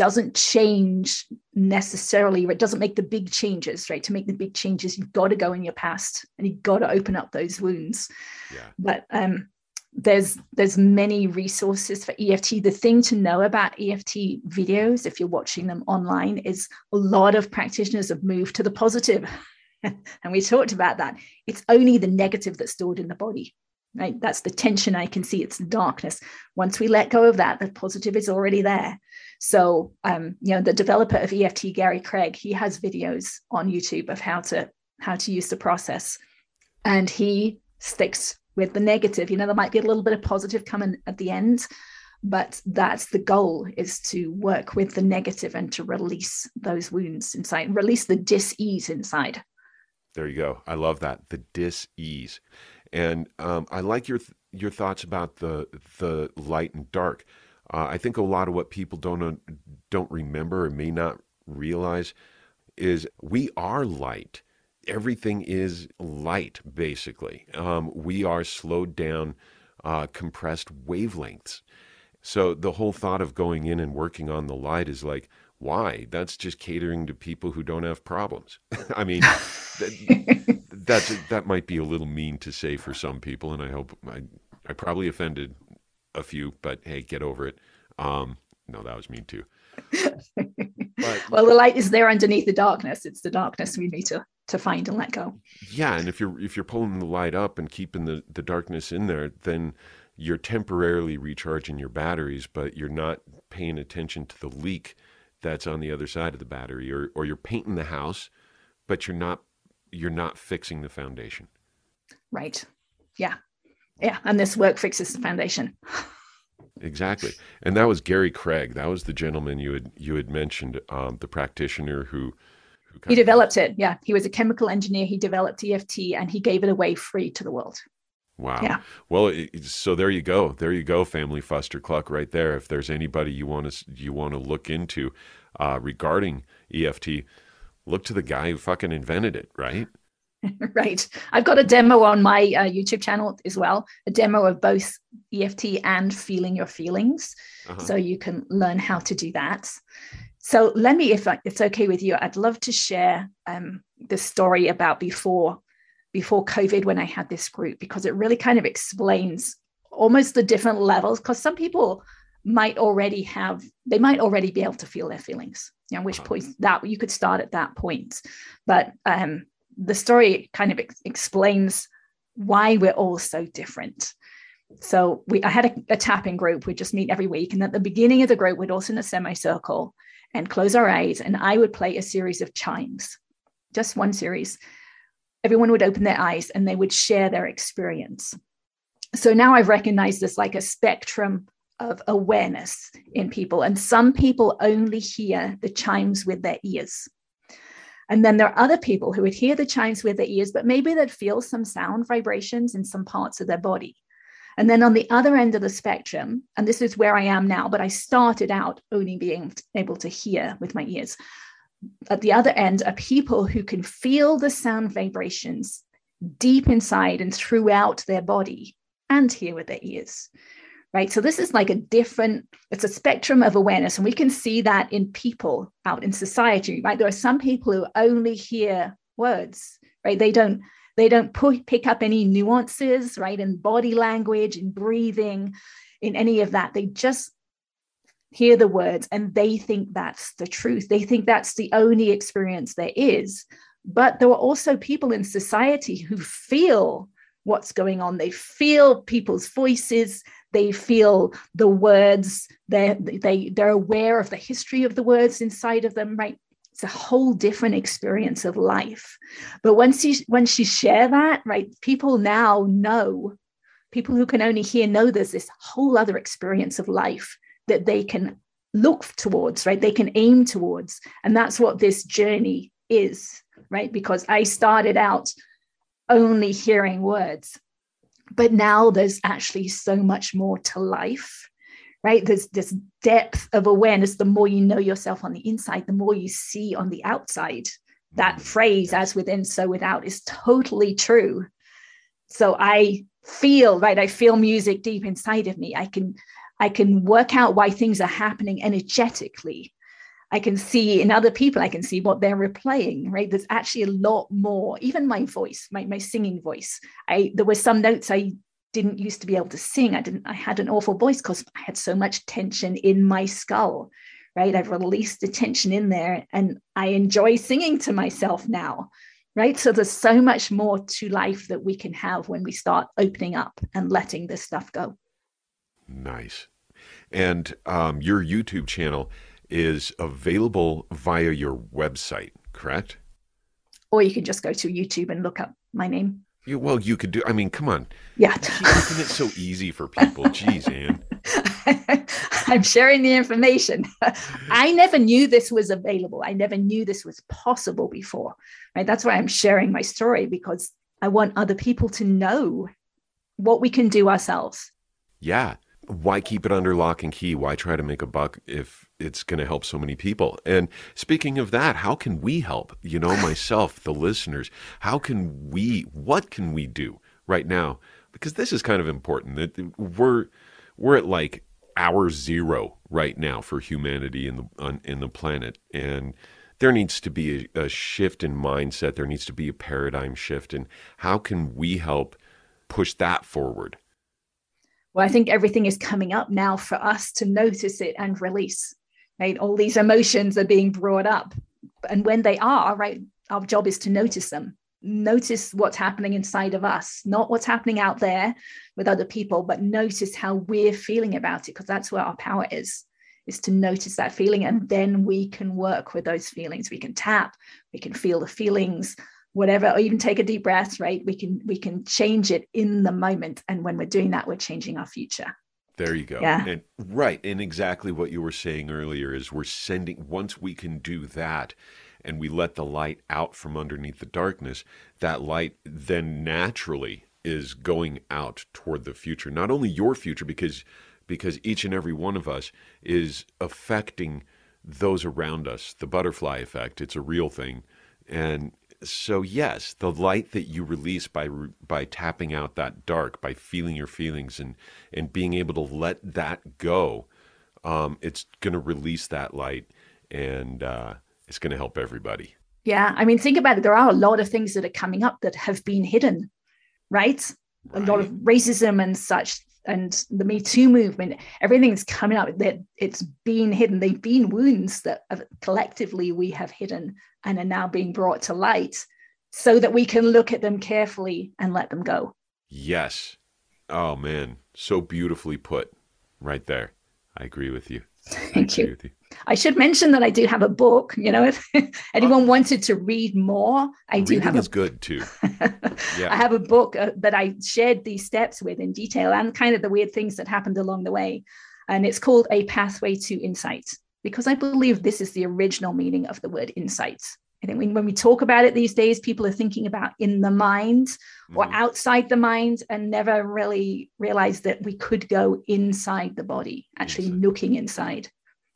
doesn't change necessarily or it doesn't make the big changes right to make the big changes you've got to go in your past and you've got to open up those wounds yeah. but um there's there's many resources for EFT. The thing to know about EFT videos, if you're watching them online, is a lot of practitioners have moved to the positive. and we talked about that. It's only the negative that's stored in the body right? That's the tension i can see. It's the darkness. Once we let go of that the positive is already there. So um, you know the developer of eft gary craig he has videos on youtube of how to how to use the process. And he sticks with the negative. You know there might be a little bit of positive coming at the end but that's the goal is to work with the negative and to release those wounds inside release the dis-ease inside.
There you go. I love that. The dis-ease and um, I like your th- your thoughts about the the light and dark. Uh, I think a lot of what people don't uh, don't remember or may not realize is we are light. Everything is light, basically. Um, we are slowed down, uh, compressed wavelengths. So the whole thought of going in and working on the light is like, why? That's just catering to people who don't have problems. I mean, that's that might be a little mean to say for some people, and I hope I I probably offended a few, but hey, get over it. Um, no, that was mean too.
but, well, the light is there underneath the darkness. It's the darkness we need to to find and let go.
Yeah, and if you're if you're pulling the light up and keeping the the darkness in there, then you're temporarily recharging your batteries, but you're not paying attention to the leak that's on the other side of the battery, or or you're painting the house, but you're not you're not fixing the foundation.
Right. Yeah. Yeah. And this work fixes the foundation.
exactly. And that was Gary Craig. That was the gentleman you had you had mentioned, um, the practitioner who,
who he developed of... it. Yeah. He was a chemical engineer. He developed EFT and he gave it away free to the world.
Wow.
Yeah.
Well, it, so there you go. There you go, family fuster cluck right there. If there's anybody you want to you want to look into uh, regarding EFT, look to the guy who fucking invented it, right?
right. I've got a demo on my uh, YouTube channel as well, a demo of both EFT and feeling your feelings. Uh-huh. So you can learn how to do that. So let me, if it's okay with you, I'd love to share um, the story about before before COVID when I had this group because it really kind of explains almost the different levels. Because some people might already have, they might already be able to feel their feelings you know, which point that you could start at that point. But um, the story kind of ex- explains why we're all so different. So we, I had a, a tapping group. We'd just meet every week, and at the beginning of the group, we'd all sit in a semicircle and close our eyes, and I would play a series of chimes, just one series. Everyone would open their eyes and they would share their experience. So now I've recognized this like a spectrum of awareness in people. And some people only hear the chimes with their ears. And then there are other people who would hear the chimes with their ears, but maybe they'd feel some sound vibrations in some parts of their body. And then on the other end of the spectrum, and this is where I am now, but I started out only being able to hear with my ears. At the other end are people who can feel the sound vibrations deep inside and throughout their body and hear with their ears right? So this is like a different, it's a spectrum of awareness. And we can see that in people out in society, right? There are some people who only hear words, right? They don't, they don't pick up any nuances, right? In body language, in breathing, in any of that. They just hear the words and they think that's the truth. They think that's the only experience there is. But there are also people in society who feel what's going on. They feel people's voices, they feel the words, they're, they, they're aware of the history of the words inside of them, right? It's a whole different experience of life. But once you once you share that, right, people now know, people who can only hear know there's this whole other experience of life that they can look towards, right? They can aim towards. And that's what this journey is, right? Because I started out only hearing words. But now there's actually so much more to life, right? There's this depth of awareness. The more you know yourself on the inside, the more you see on the outside. That mm. phrase, as within, so without, is totally true. So I feel, right? I feel music deep inside of me. I can I can work out why things are happening energetically I can see in other people, I can see what they're replaying, right? There's actually a lot more, even my voice, my, my singing voice. I there were some notes I didn't used to be able to sing. I didn't, I had an awful voice because I had so much tension in my skull, right? I've released the tension in there and I enjoy singing to myself now. Right. So there's so much more to life that we can have when we start opening up and letting this stuff go.
Nice. And um, your YouTube channel, is available via your website, correct?
Or you can just go to YouTube and look up my name.
You, well, you could do. I mean, come on.
Yeah.
Isn't it so easy for people? Jeez, Ann.
I'm sharing the information. I never knew this was available. I never knew this was possible before. Right. That's why I'm sharing my story because I want other people to know what we can do ourselves.
Yeah. Why keep it under lock and key? Why try to make a buck if it's going to help so many people. And speaking of that, how can we help? You know, myself, the listeners, how can we, what can we do right now? Because this is kind of important that we're, we're at like hour zero right now for humanity in the, on, in the planet. And there needs to be a, a shift in mindset. There needs to be a paradigm shift. And how can we help push that forward?
Well, I think everything is coming up now for us to notice it and release right? All these emotions are being brought up. And when they are, right, our job is to notice them, notice what's happening inside of us, not what's happening out there with other people, but notice how we're feeling about it, because that's where our power is, is to notice that feeling. And then we can work with those feelings. We can tap, we can feel the feelings, whatever, or even take a deep breath, right? We can, we can change it in the moment. And when we're doing that, we're changing our future.
There you go.
Yeah.
And right. And exactly what you were saying earlier is we're sending, once we can do that and we let the light out from underneath the darkness, that light then naturally is going out toward the future. Not only your future, because because each and every one of us is affecting those around us. The butterfly effect, it's a real thing. And so yes, the light that you release by by tapping out that dark, by feeling your feelings and and being able to let that go, um, it's going to release that light, and uh, it's going to help everybody.
Yeah, I mean, think about it. There are a lot of things that are coming up that have been hidden, right? right. A lot of racism and such, and the Me Too movement. Everything's coming up that it's been hidden. They've been wounds that collectively we have hidden and are now being brought to light so that we can look at them carefully and let them go.
Yes. Oh, man. So beautifully put right there. I agree with you.
Thank you. you. I should mention that I do have a book. You know, if anyone wanted to read more, I do have.
is a, good too.
yeah. I have a book uh, that I shared these steps with in detail and kind of the weird things that happened along the way, and it's called A Pathway to Insight because I believe this is the original meaning of the word insight. I think when, when we talk about it these days, people are thinking about in the mind or mm. outside the mind and never really realize that we could go inside the body, actually looking inside.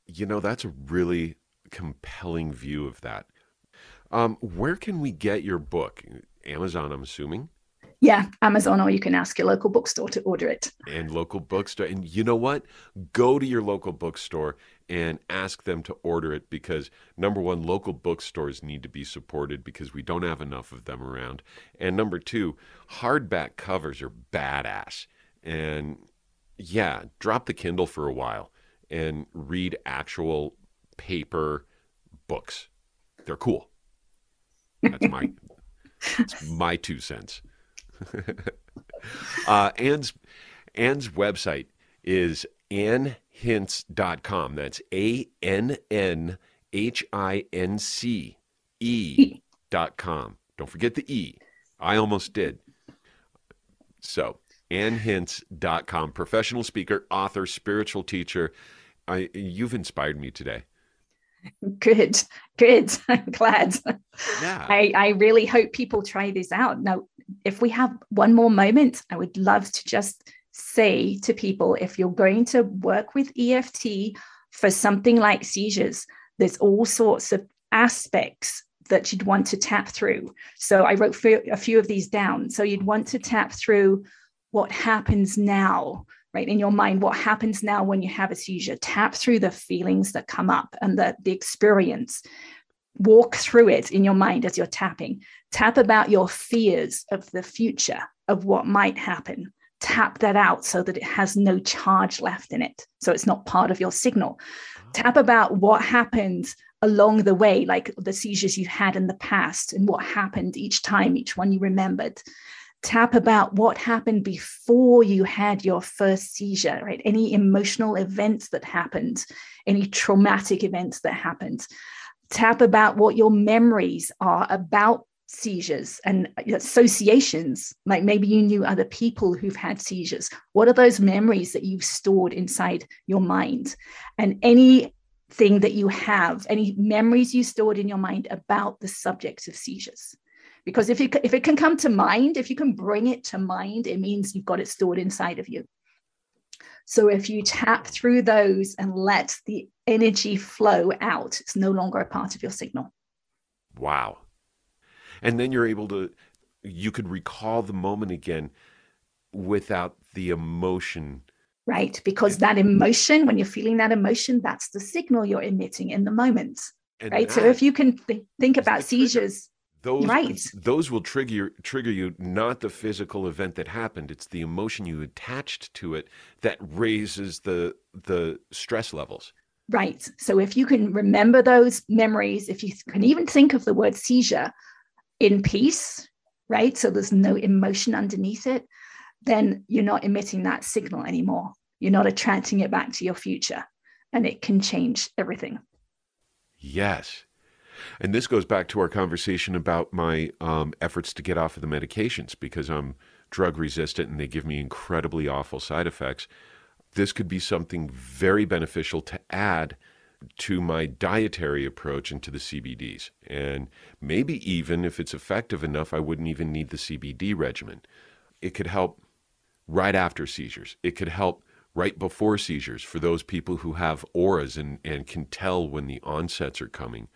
You know, that's a really compelling view of that. Um, where can we get your book? Amazon, I'm assuming.
Yeah, Amazon, or you can ask your local bookstore to order it.
And local bookstore. And you know what? Go to your local bookstore and ask them to order it because number one, local bookstores need to be supported because we don't have enough of them around. And number two, hardback covers are badass. And yeah, drop the Kindle for a while and read actual paper books. They're cool. That's my that's my two cents. uh, Ann's Ann's website is annhince.com. That's A N N H I N C E dot com. Don't forget the E. I almost did. So, annhince.com, professional speaker, author, spiritual teacher. I, you've inspired me today.
Good, good. I'm glad. Yeah. I, I really hope people try this out. Now, if we have one more moment, I would love to just say to people if you're going to work with EFT for something like seizures, there's all sorts of aspects that you'd want to tap through. So I wrote a few of these down. So you'd want to tap through what happens now, right? In your mind, what happens now when you have a seizure? Tap through the feelings that come up and the, the experience. Walk through it in your mind as you're tapping. Tap about your fears of the future, of what might happen tap that out so that it has no charge left in it. So it's not part of your signal. Tap about what happened along the way, like the seizures you had in the past and what happened each time, each one you remembered. Tap about what happened before you had your first seizure, right? Any emotional events that happened, any traumatic events that happened. Tap about what your memories are about seizures and associations like maybe you knew other people who've had seizures what are those memories that you've stored inside your mind and anything that you have any memories you stored in your mind about the subjects of seizures because if it, if it can come to mind if you can bring it to mind it means you've got it stored inside of you. So if you tap through those and let the energy flow out it's no longer a part of your signal.
Wow. And then you're able to you could recall the moment again without the emotion.
Right because that emotion when you're feeling that emotion that's the signal you're emitting in the moment. And right so if you can th- think about seizures
those
right.
those will trigger trigger you not the physical event that happened it's the emotion you attached to it that raises the the stress levels
right so if you can remember those memories if you can even think of the word seizure in peace, right? So there's no emotion underneath it, then you're not emitting that signal anymore. You're not attracting it back to your future, and it can change everything.
Yes. And this goes back to our conversation about my um, efforts to get off of the medications because I'm drug resistant and they give me incredibly awful side effects. This could be something very beneficial to add to my dietary approach and to the CBDs. And maybe even if it's effective enough, I wouldn't even need the CBD regimen. It could help right after seizures. It could help right before seizures for those people who have auras and, and can tell when the onsets are coming.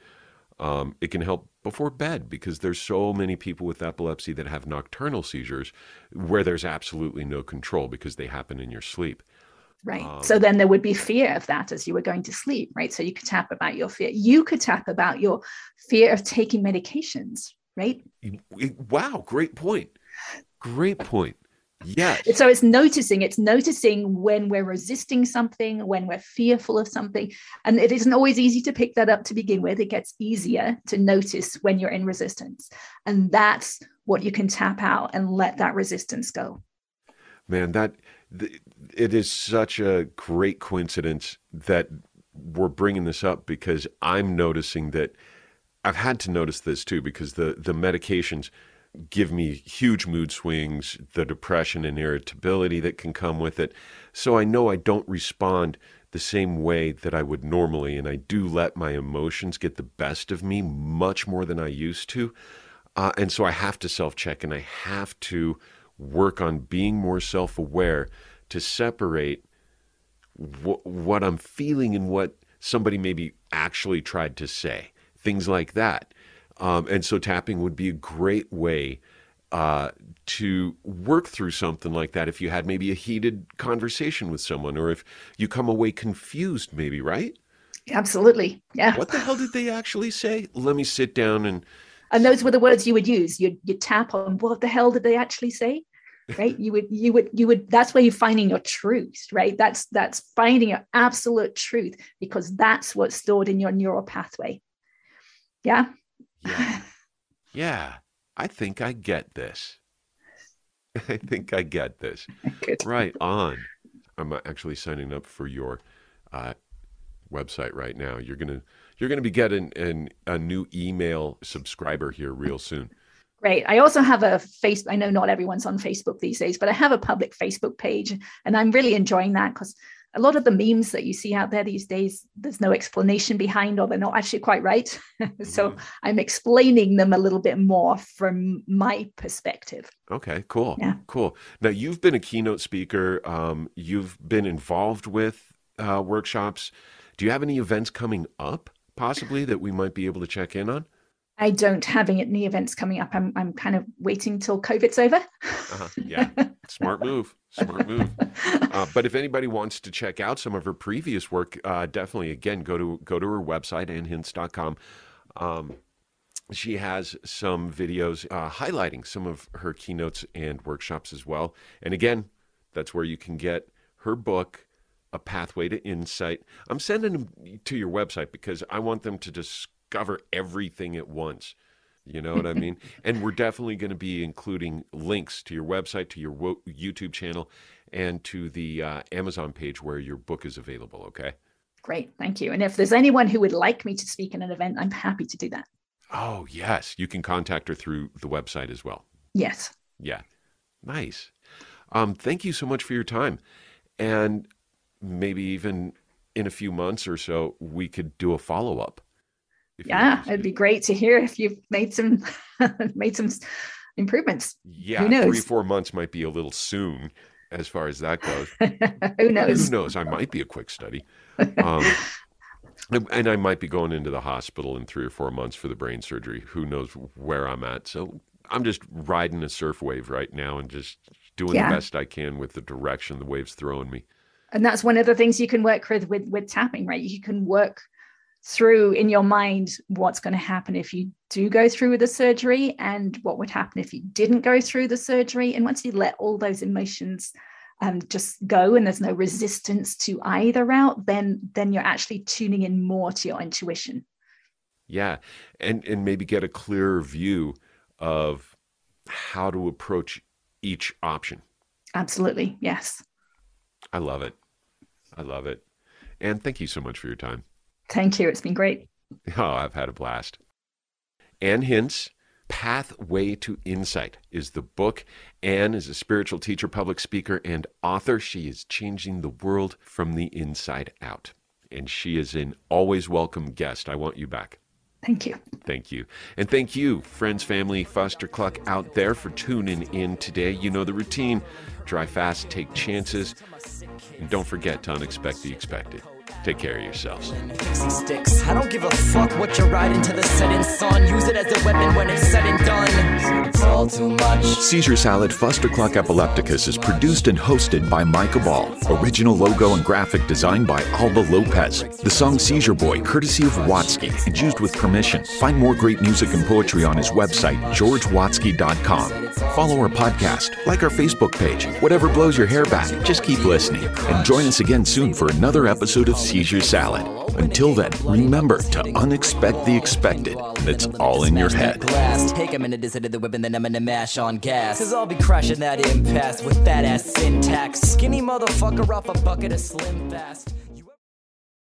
Um, it can help before bed because there's so many people with epilepsy that have nocturnal seizures where there's absolutely no control because they happen in your sleep.
Right. Um, so then there would be fear of that as you were going to sleep, right? So you could tap about your fear. You could tap about your fear of taking medications, right?
Wow, great point. Great point. Yes.
So it's noticing, it's noticing when we're resisting something, when we're fearful of something. And it isn't always easy to pick that up to begin with. It gets easier to notice when you're in resistance. And that's what you can tap out and let that resistance go.
Man, that it is such a great coincidence that we're bringing this up because I'm noticing that I've had to notice this too because the the medications give me huge mood swings, the depression and irritability that can come with it. So I know I don't respond the same way that I would normally and I do let my emotions get the best of me much more than I used to. Uh, and so I have to self check and I have to work on being more self aware to separate wh- what I'm feeling and what somebody maybe actually tried to say, things like that. Um, and so tapping would be a great way uh, to work through something like that if you had maybe a heated conversation with someone or if you come away confused, maybe, right?
Absolutely. Yeah.
What the hell did they actually say? Let me sit down and.
And those were the words you would use. You you tap on what the hell did they actually say? right you would you would you would that's where you're finding your truth right that's that's finding your absolute truth because that's what's stored in your neural pathway yeah
yeah, yeah. i think i get this I think I get this.
Good.
Right on. I'm actually signing up for your uh, website right now. You're gonna you're gonna be getting an, a new email subscriber here real soon.
Great. I also have a face. I know not everyone's on Facebook these days, but I have a public Facebook page, and I'm really enjoying that because a lot of the memes that you see out there these days, there's no explanation behind, or they're not actually quite right. so mm-hmm. I'm explaining them a little bit more from my perspective.
Okay, cool. Yeah. Cool. Now, you've been a keynote speaker, um, you've been involved with uh, workshops. Do you have any events coming up, possibly, that we might be able to check in on?
I don't have any events coming up. I'm I'm kind of waiting till COVID's over. uh-huh.
Yeah, smart move. Smart move. Uh, but if anybody wants to check out some of her previous work, uh, definitely again go to go to her website annhince.com. Um, she has some videos uh, highlighting some of her keynotes and workshops as well. And again, that's where you can get her book, A Pathway to Insight. I'm sending them to your website because I want them to just discover everything at once. You know what I mean? and we're definitely going to be including links to your website, to your YouTube channel, and to the uh, Amazon page where your book is available. Okay.
Great. Thank you. And if there's anyone who would like me to speak in an event, I'm happy to do that.
Oh, yes. You can contact her through the website as well.
Yes.
Yeah. Nice. Um, thank you so much for your time. And maybe even in a few months or so, we could do a follow up
yeah, it'd be great to hear if you've made some made some improvements.
Yeah, Who knows? three four months might be a little soon as far as that goes.
Who knows?
Who knows? I might be a quick study. Um, and I might be going into the hospital in three or four months for the brain surgery. Who knows where I'm at? So I'm just riding a surf wave right now and just doing yeah. the best I can with the direction the wave's throwing me.
And that's one of the things you can work with with with tapping, right? You can work through in your mind what's going to happen if you do go through with the surgery and what would happen if you didn't go through the surgery. And once you let all those emotions um, just go and there's no resistance to either route, then then you're actually tuning in more to your intuition.
Yeah, and and maybe get a clearer view of how to approach each option.
Absolutely, yes.
I love it. I love it. And thank you so much for your time.
Thank you. It's been great.
Oh, I've had a blast. Ann Hince, Pathway to Insight is the book. Ann is a spiritual teacher, public speaker, and author. She is changing the world from the inside out. And she is an always welcome guest. I want you back.
Thank you.
Thank you. And thank you, friends, family, Fustercluck out there for tuning in today. You know the routine dry fast, take chances, and don't forget to unexpect the expected. Take care of yourselves. I don't give a fuck what you're riding to the setting sun. Use it as a weapon when it's said and done. It's all too much. Seizure Salad Fustercluck Epilepticus is produced and hosted by Micah Ball. Original logo and graphic design by Alba Lopez. The song Seizure Boy, courtesy of Watsky, and used with permission. Find more great music and poetry on his website, georgewatsky.com. Follow our podcast, like our Facebook page. Whatever blows your hair back, just keep listening. And join us again soon for another episode of Seizure Salad. Until then, remember to unexpect the expected. It's all in your head. Take a minute to sit the whip and then I'm gonna mash on gas. Cause I'll be that impasse with that ass syntax. Skinny motherfucker off a bucket of slim fast.